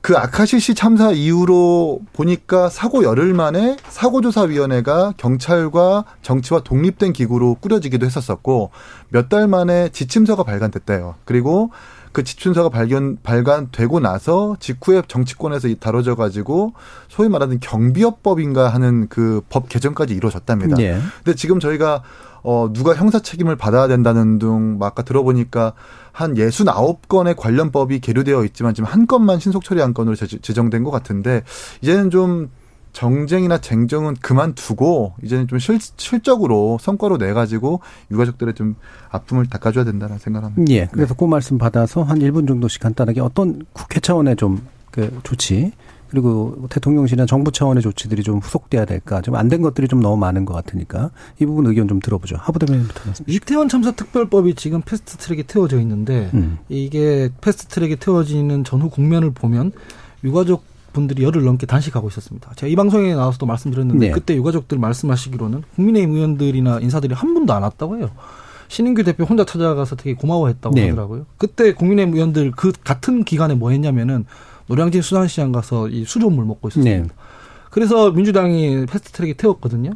그 아카시시 참사 이후로 보니까 사고 열흘 만에 사고조사위원회가 경찰과 정치와 독립된 기구로 꾸려지기도 했었었고 몇 달 만에 지침서가 발간됐대요. 그리고 그 지침서가 발견 발간되고 나서 직후에 정치권에서 이 다뤄져 가지고 소위 말하는 경비업법인가 하는 그 법 개정까지 이루어졌답니다. 예. 근데 지금 저희가 어 누가 형사 책임을 받아야 된다는 등뭐 아까 들어보니까 한 69건의 관련 법이 계류되어 있지만 지금 한 건만 신속 처리 한 건으로 제- 제정된 것 같은데 이제는 좀 정쟁이나 쟁정은 그만두고 이제는 좀 실, 실적으로 성과로 내 가지고 유가족들의 좀 아픔을 닦아줘야 된다는 생각합니다. 예. 그래서 그 말씀 받아서 한 1분 정도씩 간단하게 어떤 국회 차원의 좀 그 조치 그리고 대통령실이나 정부 차원의 조치들이 좀 후속돼야 될까. 좀 안 된 것들이 좀 너무 많은 것 같으니까 이 부분 의견 좀 들어보죠. 하부대변인부터 말씀. 이태원 참사 특별법이 지금 패스트 트랙에 태워져 있는데 음. 이게 패스트 트랙에 태워지는 전후 국면을 보면 유가족 분들이 열흘 넘게 단식하고 있었습니다. 제가 이 방송에 나와서도 말씀드렸는데 네. 그때 유가족들 말씀하시기로는 국민의힘 의원들이나 인사들이 한 분도 안 왔다고 해요. 신인규 대표 혼자 찾아가서 되게 고마워했다고 네. 하더라고요. 그때 국민의힘 의원들 그 같은 기간에 뭐 했냐면은 노량진 수산시장 가서 이 수돗물 먹고 있었습니다. 네. 그래서 민주당이 패스트트랙에 태웠거든요.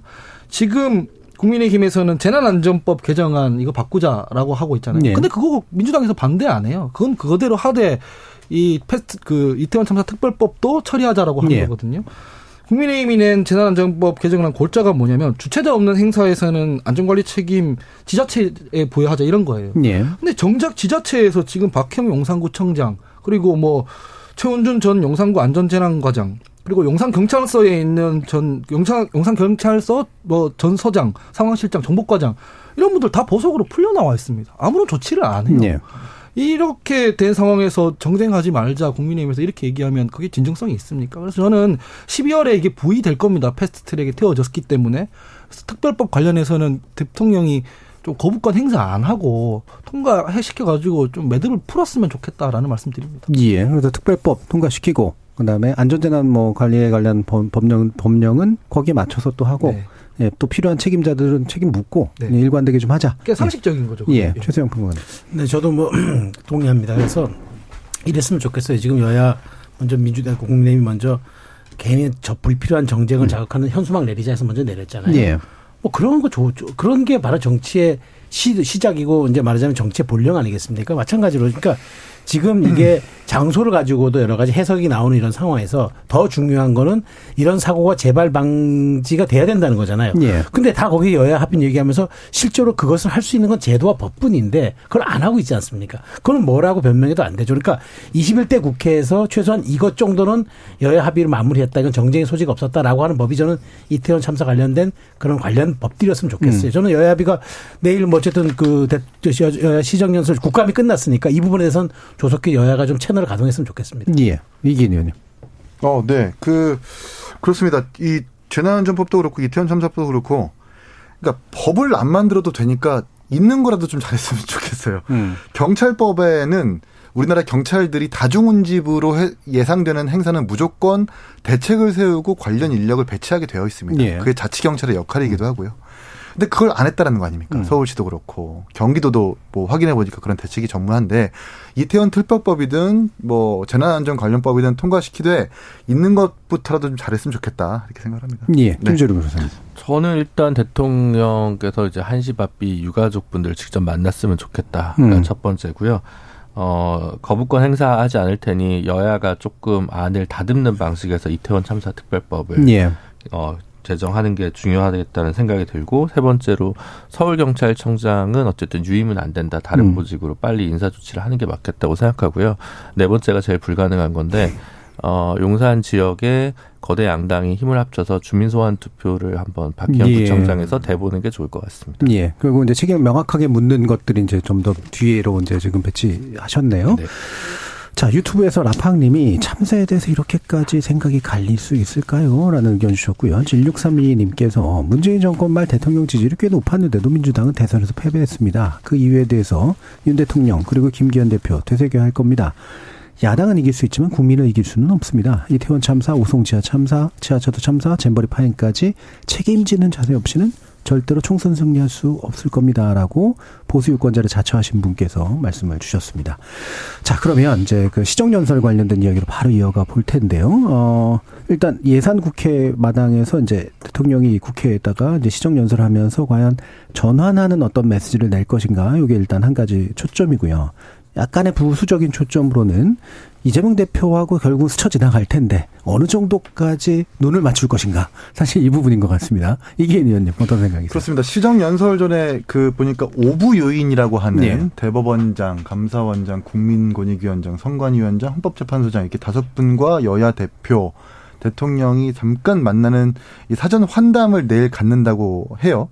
지금 국민의힘에서는 재난안전법 개정안 이거 바꾸자라고 하고 있잖아요. 네. 근데 그거 민주당에서 반대 안 해요. 그건 그거대로 하되 이 패스트 그 이태원 참사 특별법도 처리하자라고 하는 네. 거거든요. 국민의힘이 낸 재난안전법 개정안 골자가 뭐냐면 주체자 없는 행사에서는 안전관리 책임 지자체에 부여하자 이런 거예요. 예. 근데 정작 지자체에서 지금 박형 용산구청장 그리고 뭐 최원준 전 용산구 안전재난과장 그리고 용산 경찰서에 있는 전 용산 용산 경찰서 뭐 전 서장, 상황실장, 정보과장 이런 분들 다 보석으로 풀려 나와 있습니다. 아무런 조치를 안 해요. 예. 이렇게 된 상황에서 정쟁하지 말자 국민의힘에서 이렇게 얘기하면 그게 진정성이 있습니까? 그래서 저는 12월에 이게 부의될 겁니다. 패스트트랙에 태워졌기 때문에 특별법 관련해서는 대통령이 좀 거부권 행사 안 하고 통과해 시켜 가지고 좀 매듭을 풀었으면 좋겠다라는 말씀드립니다. 예. 그래서 특별법 통과시키고 그다음에 안전재난 뭐 관리에 관련 법- 법령 법령은 거기에 맞춰서 또 하고 네. 예, 또 필요한 책임자들은 책임 묻고 네. 예, 일관되게 좀 하자. 꽤 상식적인 거죠. 예. 그게. 최세영 평론가님. 네, 저도 뭐 동의합니다. 그래서 이랬으면 좋겠어요. 지금 여야 먼저 민주당 국민의힘이 먼저 개인의 저 불필요한 정쟁을 자극하는 현수막 내리자 해서 먼저 내렸잖아요. 예. 뭐 그런 거 좋, 좋- 그런 게 바로 정치의 시, 시작이고 이제 말하자면 정치의 본령 아니겠습니까? 마찬가지로 그러니까 지금 이게 장소를 가지고도 여러 가지 해석이 나오는 이런 상황에서 더 중요한 거는 이런 사고가 재발 방지가 돼야 된다는 거잖아요. 예. 근데 다 거기 여야 합의 얘기하면서 실제로 그것을 할 수 있는 건 제도와 법뿐인데 그걸 안 하고 있지 않습니까? 그건 뭐라고 변명해도 안 되죠. 그러니까 21대 국회에서 최소한 이것 정도는 여야 합의를 마무리했다. 이건 정쟁의 소지가 없었다라고 하는 법이 저는 이태원 참사 관련된 그런 관련 법들이었으면 좋겠어요. 저는 여야 합의가 내일 뭐 어쨌든 그 여야 시정연설 국감이 끝났으니까 이 부분에 대해서는 조속히 여야가 좀 채널을 가동했으면 좋겠습니다. 예. 이기인 의원님. 어, 네. 그, 그렇습니다. 이 재난안전법도 그렇고 이태원 참사법도 그렇고, 그러니까 법을 안 만들어도 되니까 있는 거라도 좀 잘했으면 좋겠어요. 음. 경찰법에는 우리나라 경찰들이 다중운집으로 해- 예상되는 행사는 무조건 대책을 세우고 관련 인력을 배치하게 되어 있습니다. 예. 그게 자치경찰의 역할이기도 하고요. 근데 그걸 안 했다라는 거 아닙니까? 음. 서울시도 그렇고 경기도도 뭐 확인해 보니까 그런 대책이 전무한데 이태원 특별법이든 뭐 재난안전 관련법이든 통과시키되 있는 것부터라도 좀 잘했으면 좋겠다 이렇게 생각합니다. 예. 김재룡 변호사님. 저는 일단 대통령께서 이제 한시바삐 유가족분들 직접 만났으면 좋겠다가 음. 첫 번째고요. 어, 거부권 행사하지 않을 테니 여야가 조금 안을 다듬는 방식에서 이태원 참사 특별법을 예. 어, 제정하는 게 중요하겠다는 생각이 들고 세 번째로 서울 경찰청장은 어쨌든 유임은 안 된다. 다른 음. 보직으로 빨리 인사 조치를 하는 게 맞겠다고 생각하고요. 네 번째가 제일 불가능한 건데 어, 용산 지역에 거대 양당이 힘을 합쳐서 주민 소환 투표를 한번 박희영 예. 구청장에서 대보는 게 좋을 것 같습니다. 예. 그리고 이제 책임 명확하게 묻는 것들이 이제 좀 더 뒤로 이제 지금 배치하셨네요. 네. 자, 유튜브에서 라팡님이 참사에 대해서 이렇게까지 생각이 갈릴 수 있을까요? 라는 의견 주셨고요. 1632님께서 문재인 정권 말 대통령 지지율이 꽤 높았는데도 민주당은 대선에서 패배했습니다. 그 이유에 대해서 윤 대통령 그리고 김기현 대표 되새겨야 할 겁니다. 야당은 이길 수 있지만 국민을 이길 수는 없습니다. 이태원 참사, 우송지하 참사, 지하철도 참사, 잼버리 파행까지 책임지는 자세 없이는 절대로 총선 승리할 수 없을 겁니다라고 보수 유권자를 자처하신 분께서 말씀을 주셨습니다. 자, 그러면 이제 그 시정연설 관련된 이야기로 바로 이어가 볼 텐데요. 어, 일단 예산 국회 마당에서 이제 대통령이 국회에다가 이제 시정연설을 하면서 과연 전환하는 어떤 메시지를 낼 것인가. 이게 일단 한 가지 초점이고요. 약간의 부수적인 초점으로는 이재명 대표하고 결국 스쳐 지나갈 텐데 어느 정도까지 눈을 맞출 것인가. 사실 이 부분인 것 같습니다. 이기인 의원님 어떤 생각이세요? 그렇습니다. 시정 연설 전에 그 보니까 오부 요인이라고 하는 네. 대법원장, 감사원장, 국민권익위원장, 선관위원장, 헌법재판소장 이렇게 다섯 분과 여야 대표, 대통령이 잠깐 만나는 이 사전 환담을 내일 갖는다고 해요.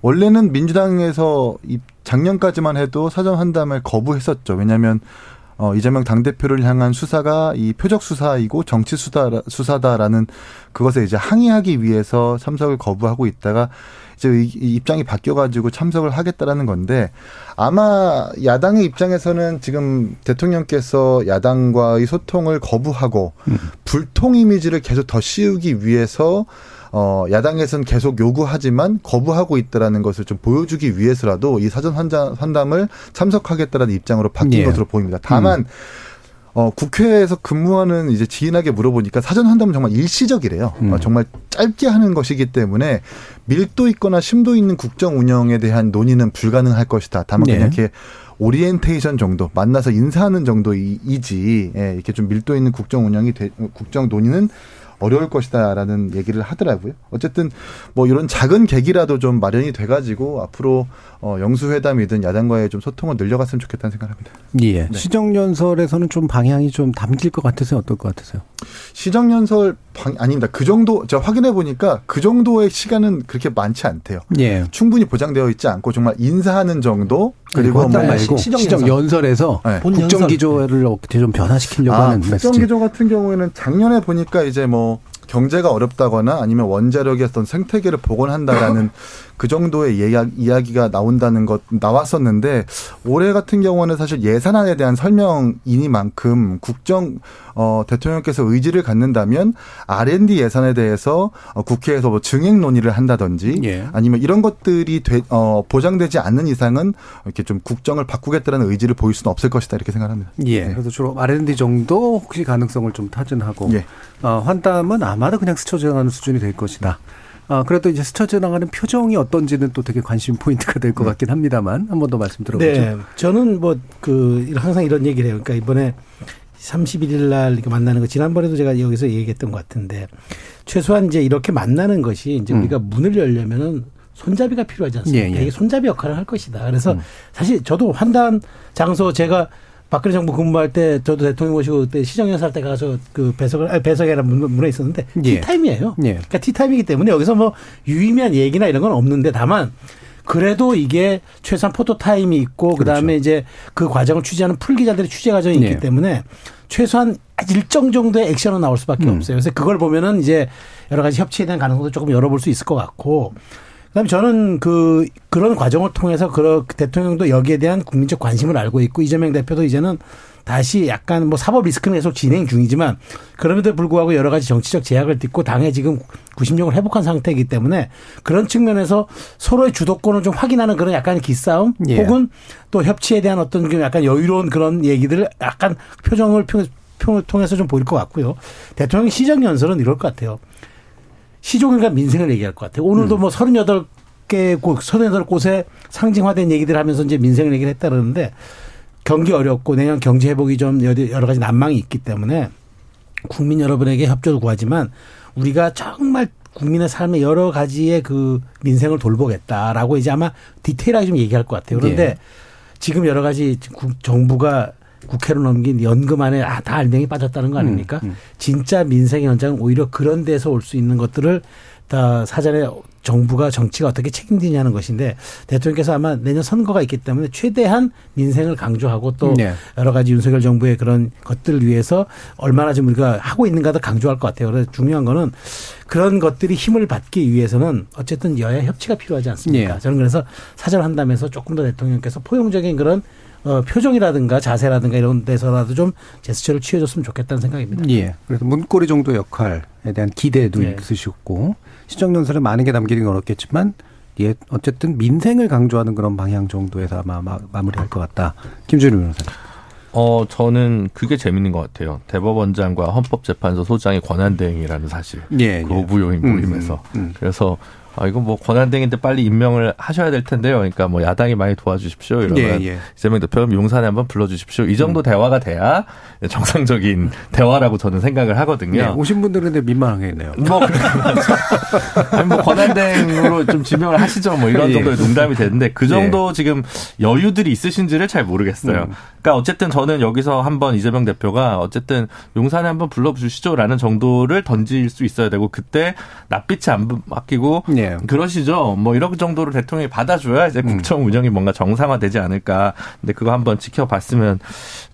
원래는 민주당에서 이 작년까지만 해도 사전 환담을 거부했었죠. 왜냐하면 어, 이재명 당대표를 향한 수사가 이 표적 수사이고 정치 수사, 수사다라는 그것에 이제 항의하기 위해서 참석을 거부하고 있다가 이제 이, 이 입장이 바뀌어가지고 참석을 하겠다라는 건데 아마 야당의 입장에서는 지금 대통령께서 야당과의 소통을 거부하고 불통 이미지를 계속 더 씌우기 위해서 어, 야당에서는 계속 요구하지만 거부하고 있다라는 것을 좀 보여주기 위해서라도 이 사전 환자, 환담을 참석하겠다라는 입장으로 바뀐 예. 것으로 보입니다. 다만, 어, 국회에서 근무하는 이제 지인에게 물어보니까 사전 환담은 정말 일시적이래요. 음. 어, 정말 짧게 하는 것이기 때문에 밀도 있거나 심도 있는 국정 운영에 대한 논의는 불가능할 것이다. 다만 네. 그냥 이렇게 오리엔테이션 정도 만나서 인사하는 정도이지 예, 이렇게 좀 밀도 있는 국정 운영이 돼, 국정 논의는 어려울 것이다라는 얘기를 하더라고요. 어쨌든 뭐 이런 작은 계기라도 좀 마련이 돼가지고 앞으로 어, 영수회담이든 야당과의 좀 소통을 늘려갔으면 좋겠다는 생각합니다. 예. 시정연설에서는 좀 방향이 좀 담길 것 같으세요? 어떨 것 같으세요? 시정연설 방 아닙니다. 그 정도 제가 확인해 보니까 그 정도의 시간은 그렇게 많지 않대요. 예. 충분히 보장되어 있지 않고 정말 인사하는 정도 그리고 뭐 말고 시정연설. 시정 연설에서 네. 본 국정. 기조를 어떻게 좀 변화시키려고 아, 하는 메시지. 국정 기조 같은 경우에는 작년에 보니까 이제 뭐 경제가 어렵다거나 아니면 원자력의 어떤 생태계를 복원한다라는 그 정도의 이야기, 이야기 가 나온다는 것 나왔었는데 올해 같은 경우는 사실 예산안에 대한 설명이니만큼 국정 어, 대통령께서 의지를 갖는다면 R&D 예산에 대해서 어, 국회에서 뭐 증액 논의를 한다든지 예. 아니면 이런 것들이 되, 어, 보장되지 않는 이상은 이렇게 좀 국정을 바꾸겠다는 의지를 보일 수는 없을 것이다 이렇게 생각합니다. 예. 네. 그래서 주로 R&D 정도 혹시 가능성을 좀 타진하고 예. 어, 환담은 아마도 그냥 스쳐 지나가는 수준이 될 것이다. 아, 그래도 이제 스쳐 지나가는 표정이 어떤지는 또 되게 관심 포인트가 될 것 같긴 합니다만 한 번 더 말씀 들어보죠. 네. 저는 뭐 그 항상 이런 얘기를 해요. 그러니까 이번에 31일 날 이렇게 만나는 거 지난번에도 제가 여기서 얘기했던 것 같은데 최소한 이제 이렇게 만나는 것이 이제 음. 우리가 문을 열려면은 손잡이가 필요하지 않습니까? 예, 예. 이게 손잡이 역할을 할 것이다. 그래서 음. 사실 저도 환담 장소 제가 박근혜 정부 근무할 때 저도 대통령 모시고 그때 시정연설 때 가서 그 배석을 아니 배석이 아니라 문- 문에 있었는데 예. 티타임이에요. 예. 그러니까 티타임이기 때문에 여기서 뭐 유의미한 얘기나 이런 건 없는데 다만 그래도 이게 최소한 포토타임이 있고 그다음에 이제 그 과정을 취재하는 풀기자들의 취재 과정이 있기 네. 때문에 최소한 일정 정도의 액션은 나올 수밖에 음. 없어요. 그래서 그걸 보면은 이제 여러 가지 협치에 대한 가능성도 조금 열어볼 수 있을 것 같고 그다음에 저는 그 그런 과정을 통해서 그 대통령도 여기에 대한 국민적 관심을 알고 있고 이재명 대표도 이제는 다시 약간 뭐 사법 리스크는 계속 진행 중이지만 그럼에도 불구하고 여러 가지 정치적 제약을 딛고 당에 지금 구심력을 회복한 상태이기 때문에 그런 측면에서 서로의 주도권을 좀 확인하는 그런 약간의 기싸움 예. 혹은 또 협치에 대한 어떤 그 약간 여유로운 그런 얘기들을 약간 표정을 표- 표- 통해서 좀 보일 것 같고요. 대통령 시정 연설은 이럴 것 같아요. 시종일관 민생을 얘기할 것 같아요. 오늘도 뭐 38개 곳, 38곳에 상징화된 얘기들 하면서 이제 민생을 얘기를 했다 그러는데 경기 어렵고 내년 경제 회복이 좀 여러 가지 난망이 있기 때문에 국민 여러분에게 협조를 구하지만 우리가 정말 국민의 삶의 여러 가지의 그 민생을 돌보겠다라고 이제 아마 디테일하게 좀 얘기할 것 같아요. 그런데 예. 지금 여러 가지 국- 정부가 국회로 넘긴 연금 안에 아, 다 알맹이 빠졌다는 거 아닙니까? 음, 음. 진짜 민생의 연장은 오히려 그런 데서 올 수 있는 것들을 다 사전에 정부가 정치가 어떻게 책임지냐는 것인데 대통령께서 아마 내년 선거가 있기 때문에 최대한 민생을 강조하고 또 네. 여러 가지 윤석열 정부의 그런 것들을 위해서 얼마나 좀 우리가 하고 있는가도 강조할 것 같아요. 그래서 중요한 거는 그런 것들이 힘을 받기 위해서는 어쨌든 여야 협치가 필요하지 않습니까? 예. 저는 그래서 사전 한담에서 조금 더 대통령께서 포용적인 그런 어, 표정이라든가 자세라든가 이런 데서라도 좀 제스처를 취해줬으면 좋겠다는 생각입니다. 예. 그래서 문고리 정도 역할에 대한 기대도 네. 있으셨고 시정연설에 많은 게 담기는 어렵겠지만 예, 어쨌든 민생을 강조하는 그런 방향 정도에서 아마 마, 마 무리할 것 같다. 김준일 변호사님. 어, 저는 그게 재밌는 것 같아요. 대법원장과 헌법재판소 소장의 권한 대행이라는 사실. 예. 그 오부요인 음, 모임에서. 음, 음. 그래서 아 이거 뭐 권한대행인데 빨리 임명을 하셔야 될 텐데요. 그러니까 뭐 야당이 많이 도와주십시오. 이러면 예, 예. 이재명 대표 용산에 한번 불러주십시오. 이 정도 대화가 돼야 정상적인 대화라고 저는 생각을 하거든요. 예, 오신 분들은 민망하겠네요. 뭐. 아니, 뭐, 권한대행으로 좀 지명을 하시죠. 뭐, 이런 예. 정도의 농담이 되는데, 그 정도 지금 여유들이 있으신지를 잘 모르겠어요. 음. 그러니까 어쨌든 저는 여기서 한번 이재명 대표가 어쨌든 용산에 한번 불러주시죠라는 정도를 던질 수 있어야 되고, 그때 낯빛이 안 바뀌고, 예. 그러시죠. 뭐, 이런 정도로 대통령이 받아줘야 이제 국정 운영이 뭔가 정상화되지 않을까. 근데 그거 한번 지켜봤으면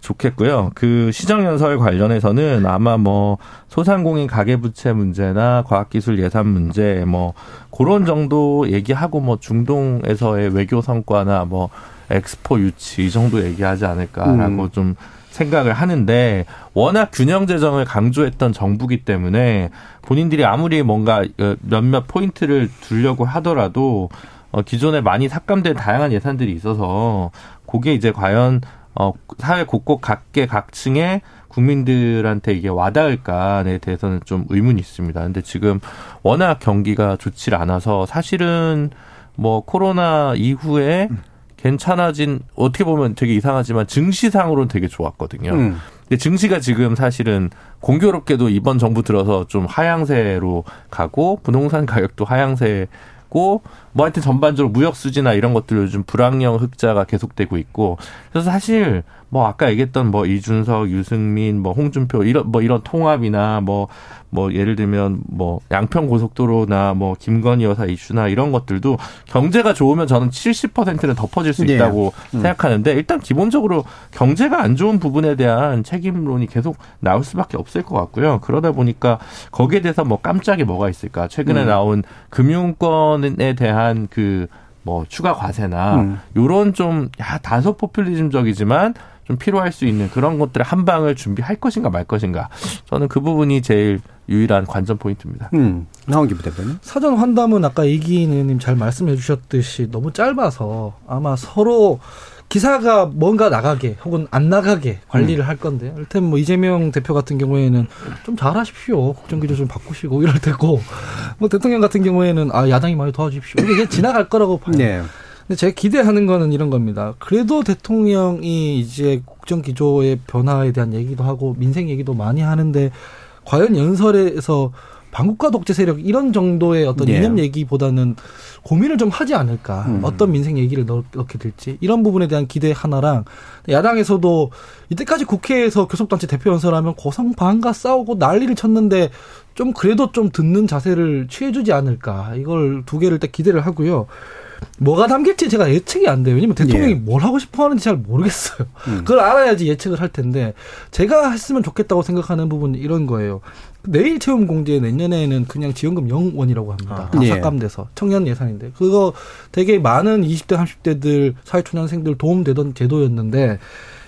좋겠고요. 그 시정연설 관련해서는 아마 뭐 소상공인 가계부채 문제나 과학기술 예산 문제 뭐 그런 정도 얘기하고 뭐 중동에서의 외교 성과나 뭐 엑스포 유치 이 정도 얘기하지 않을까라고 음. 좀 생각을 하는데 워낙 균형 재정을 강조했던 정부기 때문에 본인들이 아무리 뭔가 어, 몇몇 포인트를 두려고 하더라도 어, 기존에 많이 삭감된 다양한 예산들이 있어서 그게 이제 과연 어 사회 곳곳 각계 각층의 국민들한테 이게 와닿을까에 대해서는 좀 의문이 있습니다. 근데 지금 워낙 경기가 좋지 않아서 사실은 뭐 코로나 이후에 괜찮아진 어떻게 보면 되게 이상하지만 증시상으로는 되게 좋았거든요. 음. 근데 증시가 지금 사실은 공교롭게도 이번 정부 들어서 좀 하향세로 가고 부동산 가격도 하향세고 뭐 하여튼 전반적으로 무역 수지나 이런 것들 요즘 불황형 흑자가 계속되고 있고 그래서 사실 뭐 아까 얘기했던 뭐 이준석, 유승민, 뭐 홍준표 이런 뭐 이런 통합이나 뭐 뭐뭐 예를 들면 뭐 양평 고속도로나 뭐 김건희 여사 이슈나 이런 것들도 경제가 좋으면 저는 70%는 덮어질 수 네. 있다고 음. 생각하는데 일단 기본적으로 경제가 안 좋은 부분에 대한 책임론이 계속 나올 수밖에 없을 것 같고요. 그러다 보니까 거기에 대해서 뭐 깜짝이 뭐가 있을까? 최근에 음. 나온 금융권에 대한 그 뭐 추가 과세나 음. 요런 좀 야, 다소 포퓰리즘적이지만 좀 필요할 수 있는 그런 것들의 한 방을 준비할 것인가 말 것인가. 저는 그 부분이 제일 유일한 관전 포인트입니다. 음. 나온기 부대표는? 사전 환담은 아까 이기인 의원님 잘 말씀해 주셨듯이 너무 짧아서 아마 서로 기사가 뭔가 나가게 혹은 안 나가게 관리를 할 건데 일단 뭐 이재명 대표 같은 경우에는 좀 잘하십시오 국정 기조 좀 바꾸시고 이럴 테고 뭐 대통령 같은 경우에는 아 야당이 많이 도와주십시오 이게 그냥 지나갈 거라고 봐요. 네. 근데 제가 기대하는 거는 이런 겁니다. 그래도 대통령이 이제 국정 기조의 변화에 대한 얘기도 하고 민생 얘기도 많이 하는데 과연 연설에서 반국가 독재 세력 이런 정도의 어떤 네. 이념 얘기보다는 고민을 좀 하지 않을까. 음. 어떤 민생 얘기를 넣, 넣게 될지 이런 부분에 대한 기대 하나랑 야당에서도 이때까지 국회에서 교섭단체 대표 연설하면 고성방가 싸우고 난리를 쳤는데 좀 그래도 좀 듣는 자세를 취해주지 않을까. 이걸 두 개를 딱 기대를 하고요. 뭐가 담길지 제가 예측이 안 돼요. 왜냐면 대통령이 예. 뭘 하고 싶어 하는지 잘 모르겠어요. 음. 그걸 알아야지 예측을 할 텐데 제가 했으면 좋겠다고 생각하는 부분은 이런 거예요. 내일 채움 공제 내년에는 그냥 지원금 0원이라고 합니다. 다 예. 삭감돼서 청년 예산인데 그거 되게 많은 20대 30대들 사회초년생들 도움되던 제도였는데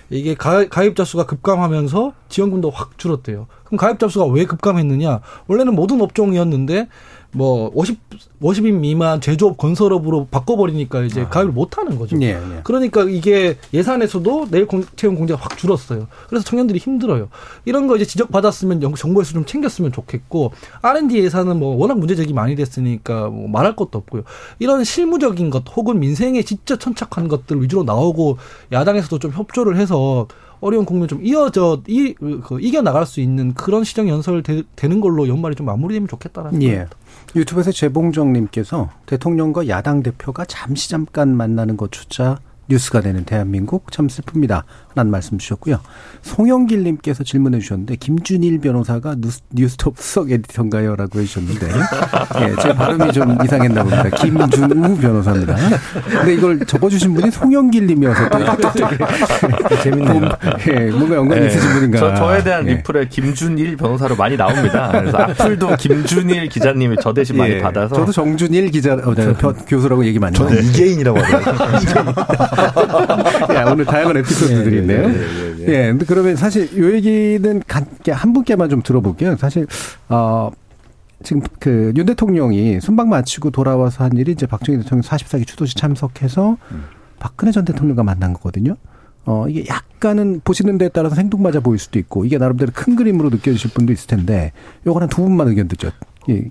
이게 가- 가입자 수가 급감하면서 지원금도 확 줄었대요. 그럼 가입자 수가 왜 급감했느냐? 원래는 모든 업종이었는데 뭐 50, 50인 미만 제조업 건설업으로 바꿔버리니까 이제 가입을 못 하는 거죠. 네, 네. 그러니까 이게 예산에서도 내일 공- 채용 공제가 확 줄었어요. 그래서 청년들이 힘들어요. 이런 거 이제 지적 받았으면 영- 정부에서 좀 챙겼으면 좋겠고 R&D 예산은 뭐 워낙 문제 제기 많이 됐으니까 뭐 말할 것도 없고요. 이런 실무적인 것 혹은 민생에 진짜 천착한 것들 위주로 나오고 야당에서도 좀 협조를 해서 어려운 국면 좀 이어져 이, 그, 이겨 나갈 수 있는 그런 시정 연설 되, 는 걸로 연말이 좀 마무리되면 좋겠다라는 예. 생각입니다. 유튜브에서 재봉정님께서 대통령과 야당 대표가 잠시 잠깐 만나는 것 조차 뉴스가 되는 대한민국 참 슬픕니다. 라는 말씀 주셨고요. 송영길 님께서 질문해 주셨는데 김준일 변호사가 뉴스, 뉴스톱 수석 에디터인가요? 라고 해주셨는데 예, 제 발음이 좀 이상했나 봅니다. 김준우 변호사입니다. 근데 이걸 적어주신 분이 송영길 님이어서 또 되게 재밌네요. 예, 뭔가 연관이 네. 있으신 분인가. 저, 저에 대한 예. 리플에 김준일 변호사로 많이 나옵니다. 그래서 악플도 김준일 기자님이 저 대신 많이 예, 받아서 저도 정준일 기자, 어, 네, 벼- 교수라고 얘기 많이 저는. 이계인이라고 하더라고요. 야, 오늘 다양한 에피소드들이 있네요. 예, 근데 그러면 사실 요 얘기는 간- 한 분께만 좀 들어볼게요. 사실, 어, 지금 그 윤 대통령이 순방 마치고 돌아와서 한 일이 이제 박정희 대통령 44기 추도식 참석해서 박근혜 전 대통령과 만난 거거든요. 어, 이게 약간은 보시는 데에 따라서 생뚱맞아 보일 수도 있고, 이게 나름대로 큰 그림으로 느껴지실 분도 있을 텐데, 한두 분만 의견 듣죠. 예.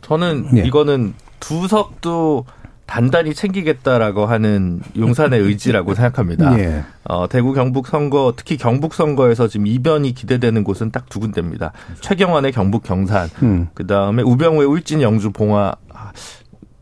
저 는 예. 이거는 두 석도 단단히 챙기겠다라고 하는 용산의 의지라고 생각합니다. 예. 어, 대구 경북 선거, 특히 경북 선거에서 지금 이변이 기대되는 곳은 딱 두 군데입니다. 최경환의 경북 경산, 음. 그 다음에 우병우의 울진 영주 봉화, 아,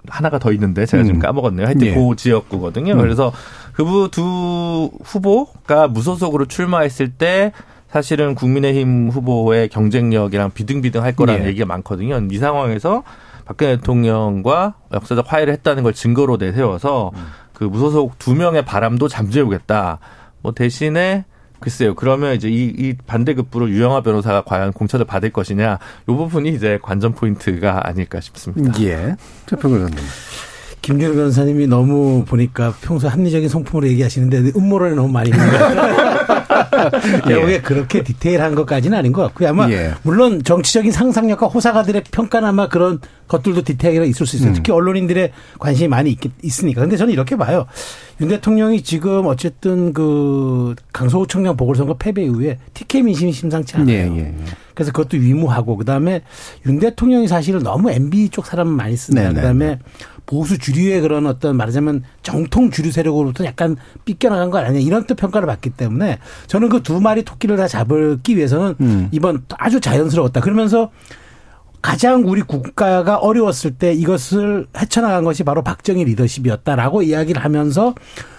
하나가 더 있는데 제가 지금 음. 까먹었네요. 하여튼 예. 그 지역구거든요. 음. 그래서 그 두 후보가 무소속으로 출마했을 때 사실은 국민의힘 후보의 경쟁력이랑 비등비등 할 거라는 예. 얘기가 많거든요. 이 상황에서 박근혜 대통령과 역사적 화해를 했다는 걸 증거로 내세워서 그 무소속 두 명의 바람도 잠재우겠다. 뭐 대신에 글쎄요. 그러면 이제 이, 이 반대급부로 유영하 변호사가 과연 공천을 받을 것이냐. 요 부분이 이제 관전 포인트가 아닐까 싶습니다. 예. 최평근 의원님. 김준호 변호사님이 너무 보니까 평소 합리적인 성품으로 얘기하시는데 음모론이 너무 많이 있는 것 같아요. 결국에 그렇게 디테일한 것까지는 아닌 것 같고요. 아마 예. 물론 정치적인 상상력과 호사가들의 평가는 아마 그런 것들도 디테일하게 있을 수 있어요. 음. 특히 언론인들의 관심이 많이 있, 있으니까. 근데 저는 이렇게 봐요. 윤 대통령이 지금 어쨌든 그 강서구 청량 보궐선거 패배 이후에 TK 민심이 심상치 않아요. 예, 예, 예. 그래서 그것도 위무하고 그다음에 윤 대통령이 사실은 너무 MB 쪽 사람을 많이 쓴다. 네, 네. 그다음에 보수 주류의 그런 어떤 말하자면 정통 주류 세력으로부터 약간 삐껴나간 거 아니냐 이런 또 평가를 받기 때문에 저는 그 두 마리 토끼를 다 잡기 위해서는 음. 이번 아주 자연스러웠다. 그러면서 가장 우리 국가가 어려웠을 때 이것을 헤쳐나간 것이 바로 박정희 리더십이었다라고 이야기를 하면서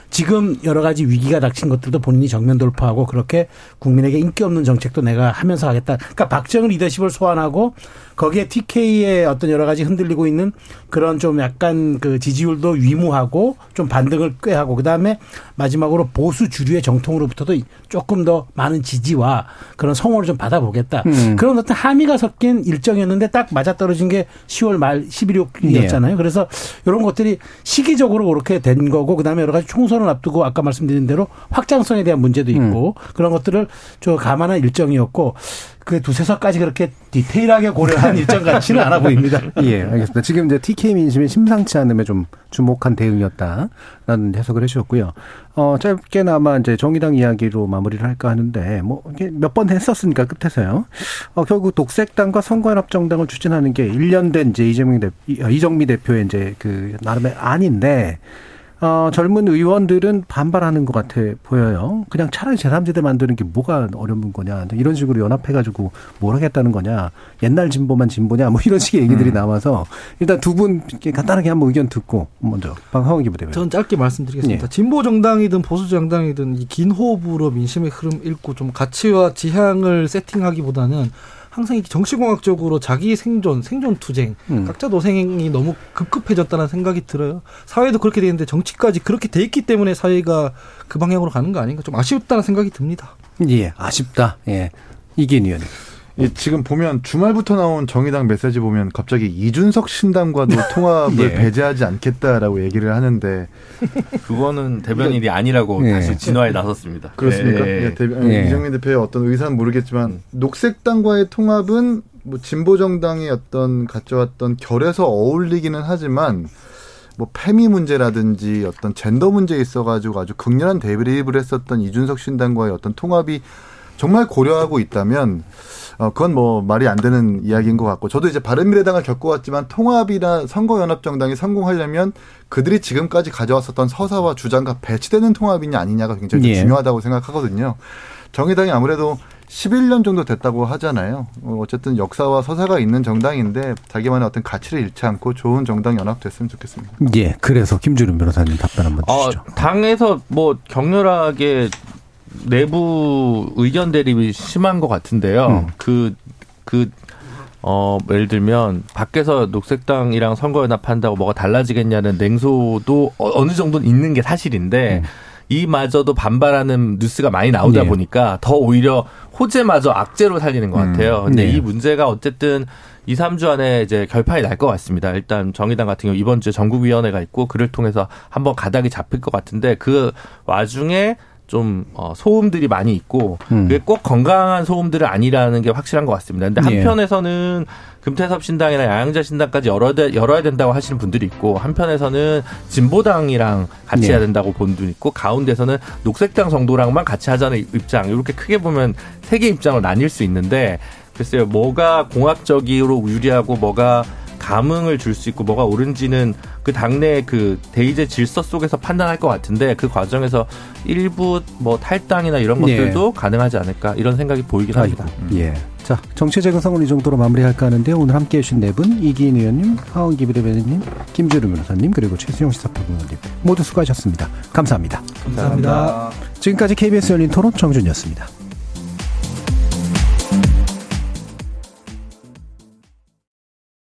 지금 여러 가지 위기가 닥친 것들도 본인이 정면 돌파하고 그렇게 국민에게 인기 없는 정책도 내가 하면서 하겠다. 그러니까 박정희 리더십을 소환하고 거기에 TK의 어떤 여러 가지 흔들리고 있는 그런 좀 약간 그 지지율도 위무하고 좀 반등을 꾀하고 그다음에 마지막으로 보수 주류의 정통으로부터도 조금 더 많은 지지와 그런 성원을 좀 받아보겠다. 음. 그런 어떤 함의가 섞인 일정이었는데 딱 맞아떨어진 게 10월 말 11일이었잖아요. 그래서 이런 것들이 시기적으로 그렇게 된 거고 그다음에 여러 가지 총선 을 앞두고 아까 말씀드린 대로 확장성에 대한 문제도 있고 그런 것들을 좀 감안한 일정이었고 그 두세 서까지 그렇게 디테일하게 고려한 일정 같지는 않아 보입니다. 예, 알겠습니다. 지금 이제 TK 민심이 심상치 않음에 좀 주목한 대응이었다라는 해석을 해주셨고요. 어, 짧게나마 이제 정의당 이야기로 마무리를 할까 하는데, 뭐, 몇 번 했었으니까 끝에서요. 어, 결국 독색당과 선거연합정당을 추진하는 게 1년 된 이제 이재명 대, 이정미 대표의 이제 그 나름의 안인데, 어, 젊은 의원들은 반발하는 것 같아 보여요. 그냥 차라리 제3지대 만드는 게 뭐가 어려운 거냐. 이런 식으로 연합해가지고 뭘 하겠다는 거냐. 옛날 진보만 진보냐. 뭐 이런 식의 얘기들이 나와서 일단 두 분 간단하게 한번 의견 듣고 먼저 방하원 기부대표. 저는 짧게 말씀드리겠습니다. 예. 진보 정당이든 보수 정당이든 이 긴 호흡으로 민심의 흐름 읽고 좀 가치와 지향을 세팅하기보다는 항상 정치공학적으로 자기 생존, 생존 투쟁, 음. 각자 도생이 너무 급급해졌다는 생각이 들어요. 사회도 그렇게 되는데 정치까지 그렇게 돼 있기 때문에 사회가 그 방향으로 가는 거 아닌가 좀 아쉽다는 생각이 듭니다. 예, 아쉽다. 예. 이기인 의원님. 이 지금 보면 주말부터 나온 정의당 메시지 보면 갑자기 이준석 신당과도 통합을 예. 배제하지 않겠다라고 얘기를 하는데 그거는 대변인이 아니라고 예. 다시 진화에 나섰습니다. 그렇습니까? 네. 예, 대변- 예. 이정민 대표의 어떤 의사는 모르겠지만 녹색당과의 통합은 뭐 진보 정당의 어떤 가져왔던 결에서 어울리기는 하지만 뭐 페미 문제라든지 어떤 젠더 문제에 있어가지고 아주 극렬한 대립을 했었던 이준석 신당과의 어떤 통합이 정말 고려하고 있다면 어 그건 뭐 말이 안 되는 이야기인 것 같고 저도 이제 바른미래당을 겪어왔지만 통합이나 선거연합정당이 성공하려면 그들이 지금까지 가져왔었던 서사와 주장과 배치되는 통합이냐 아니냐가 굉장히 좀 예. 중요하다고 생각하거든요. 정의당이 아무래도 11년 정도 됐다고 하잖아요. 어, 어쨌든 역사와 서사가 있는 정당인데 자기만의 어떤 가치를 잃지 않고 좋은 정당 연합됐으면 좋겠습니다. 예, 그래서 김준우 변호사님 답변 한번 어, 주시죠. 당에서 뭐 격렬하게 내부 의견 대립이 심한 것 같은데요. 음. 그, 그, 어, 예를 들면, 밖에서 녹색당이랑 선거 연합한다고 뭐가 달라지겠냐는 냉소도 어- 어느 정도는 있는 게 사실인데, 이마저도 반발하는 뉴스가 많이 나오다 네. 보니까 더 오히려 호재마저 악재로 살리는 것 같아요. 근데 네. 이 문제가 어쨌든 2, 3주 안에 이제 결판이 날 것 같습니다. 일단 정의당 같은 경우 이번 주에 전국위원회가 있고 그를 통해서 한번 가닥이 잡힐 것 같은데 그 와중에 좀 어, 소음들이 많이 있고 음. 그게 꼭 건강한 소음들은 아니라는 게 확실한 것 같습니다. 근데 예. 한편에서는 금태섭 신당이나 양양자 신당까지 열어야, 돼- 열어야 된다고 하시는 분들이 있고 한편에서는 진보당이랑 같이 예. 해야 된다고 보는 분이 있고 가운데서는 녹색당 정도랑만 같이 하자는 입장 이렇게 크게 보면 세 개 입장으로 나뉠 수 있는데 글쎄요 뭐가 공학적으로 유리하고 뭐가 감흥을 줄 수 있고 뭐가 옳은지는 그 당내 그 대의제 질서 속에서 판단할 것 같은데 그 과정에서 일부 뭐 탈당이나 이런 예. 것들도 가능하지 않을까 이런 생각이 보이긴 합니다. 예. 자, 정치 재구성은 이 정도로 마무리할까 하는데 오늘 함께 해주신 네 분, 이기인 의원님, 하원 기부대변인님, 김주루 변호사님, 그리고 최수영 시사평론가님 모두 수고하셨습니다. 감사합니다. 감사합니다. 지금까지 KBS 열린 토론 정준이었습니다.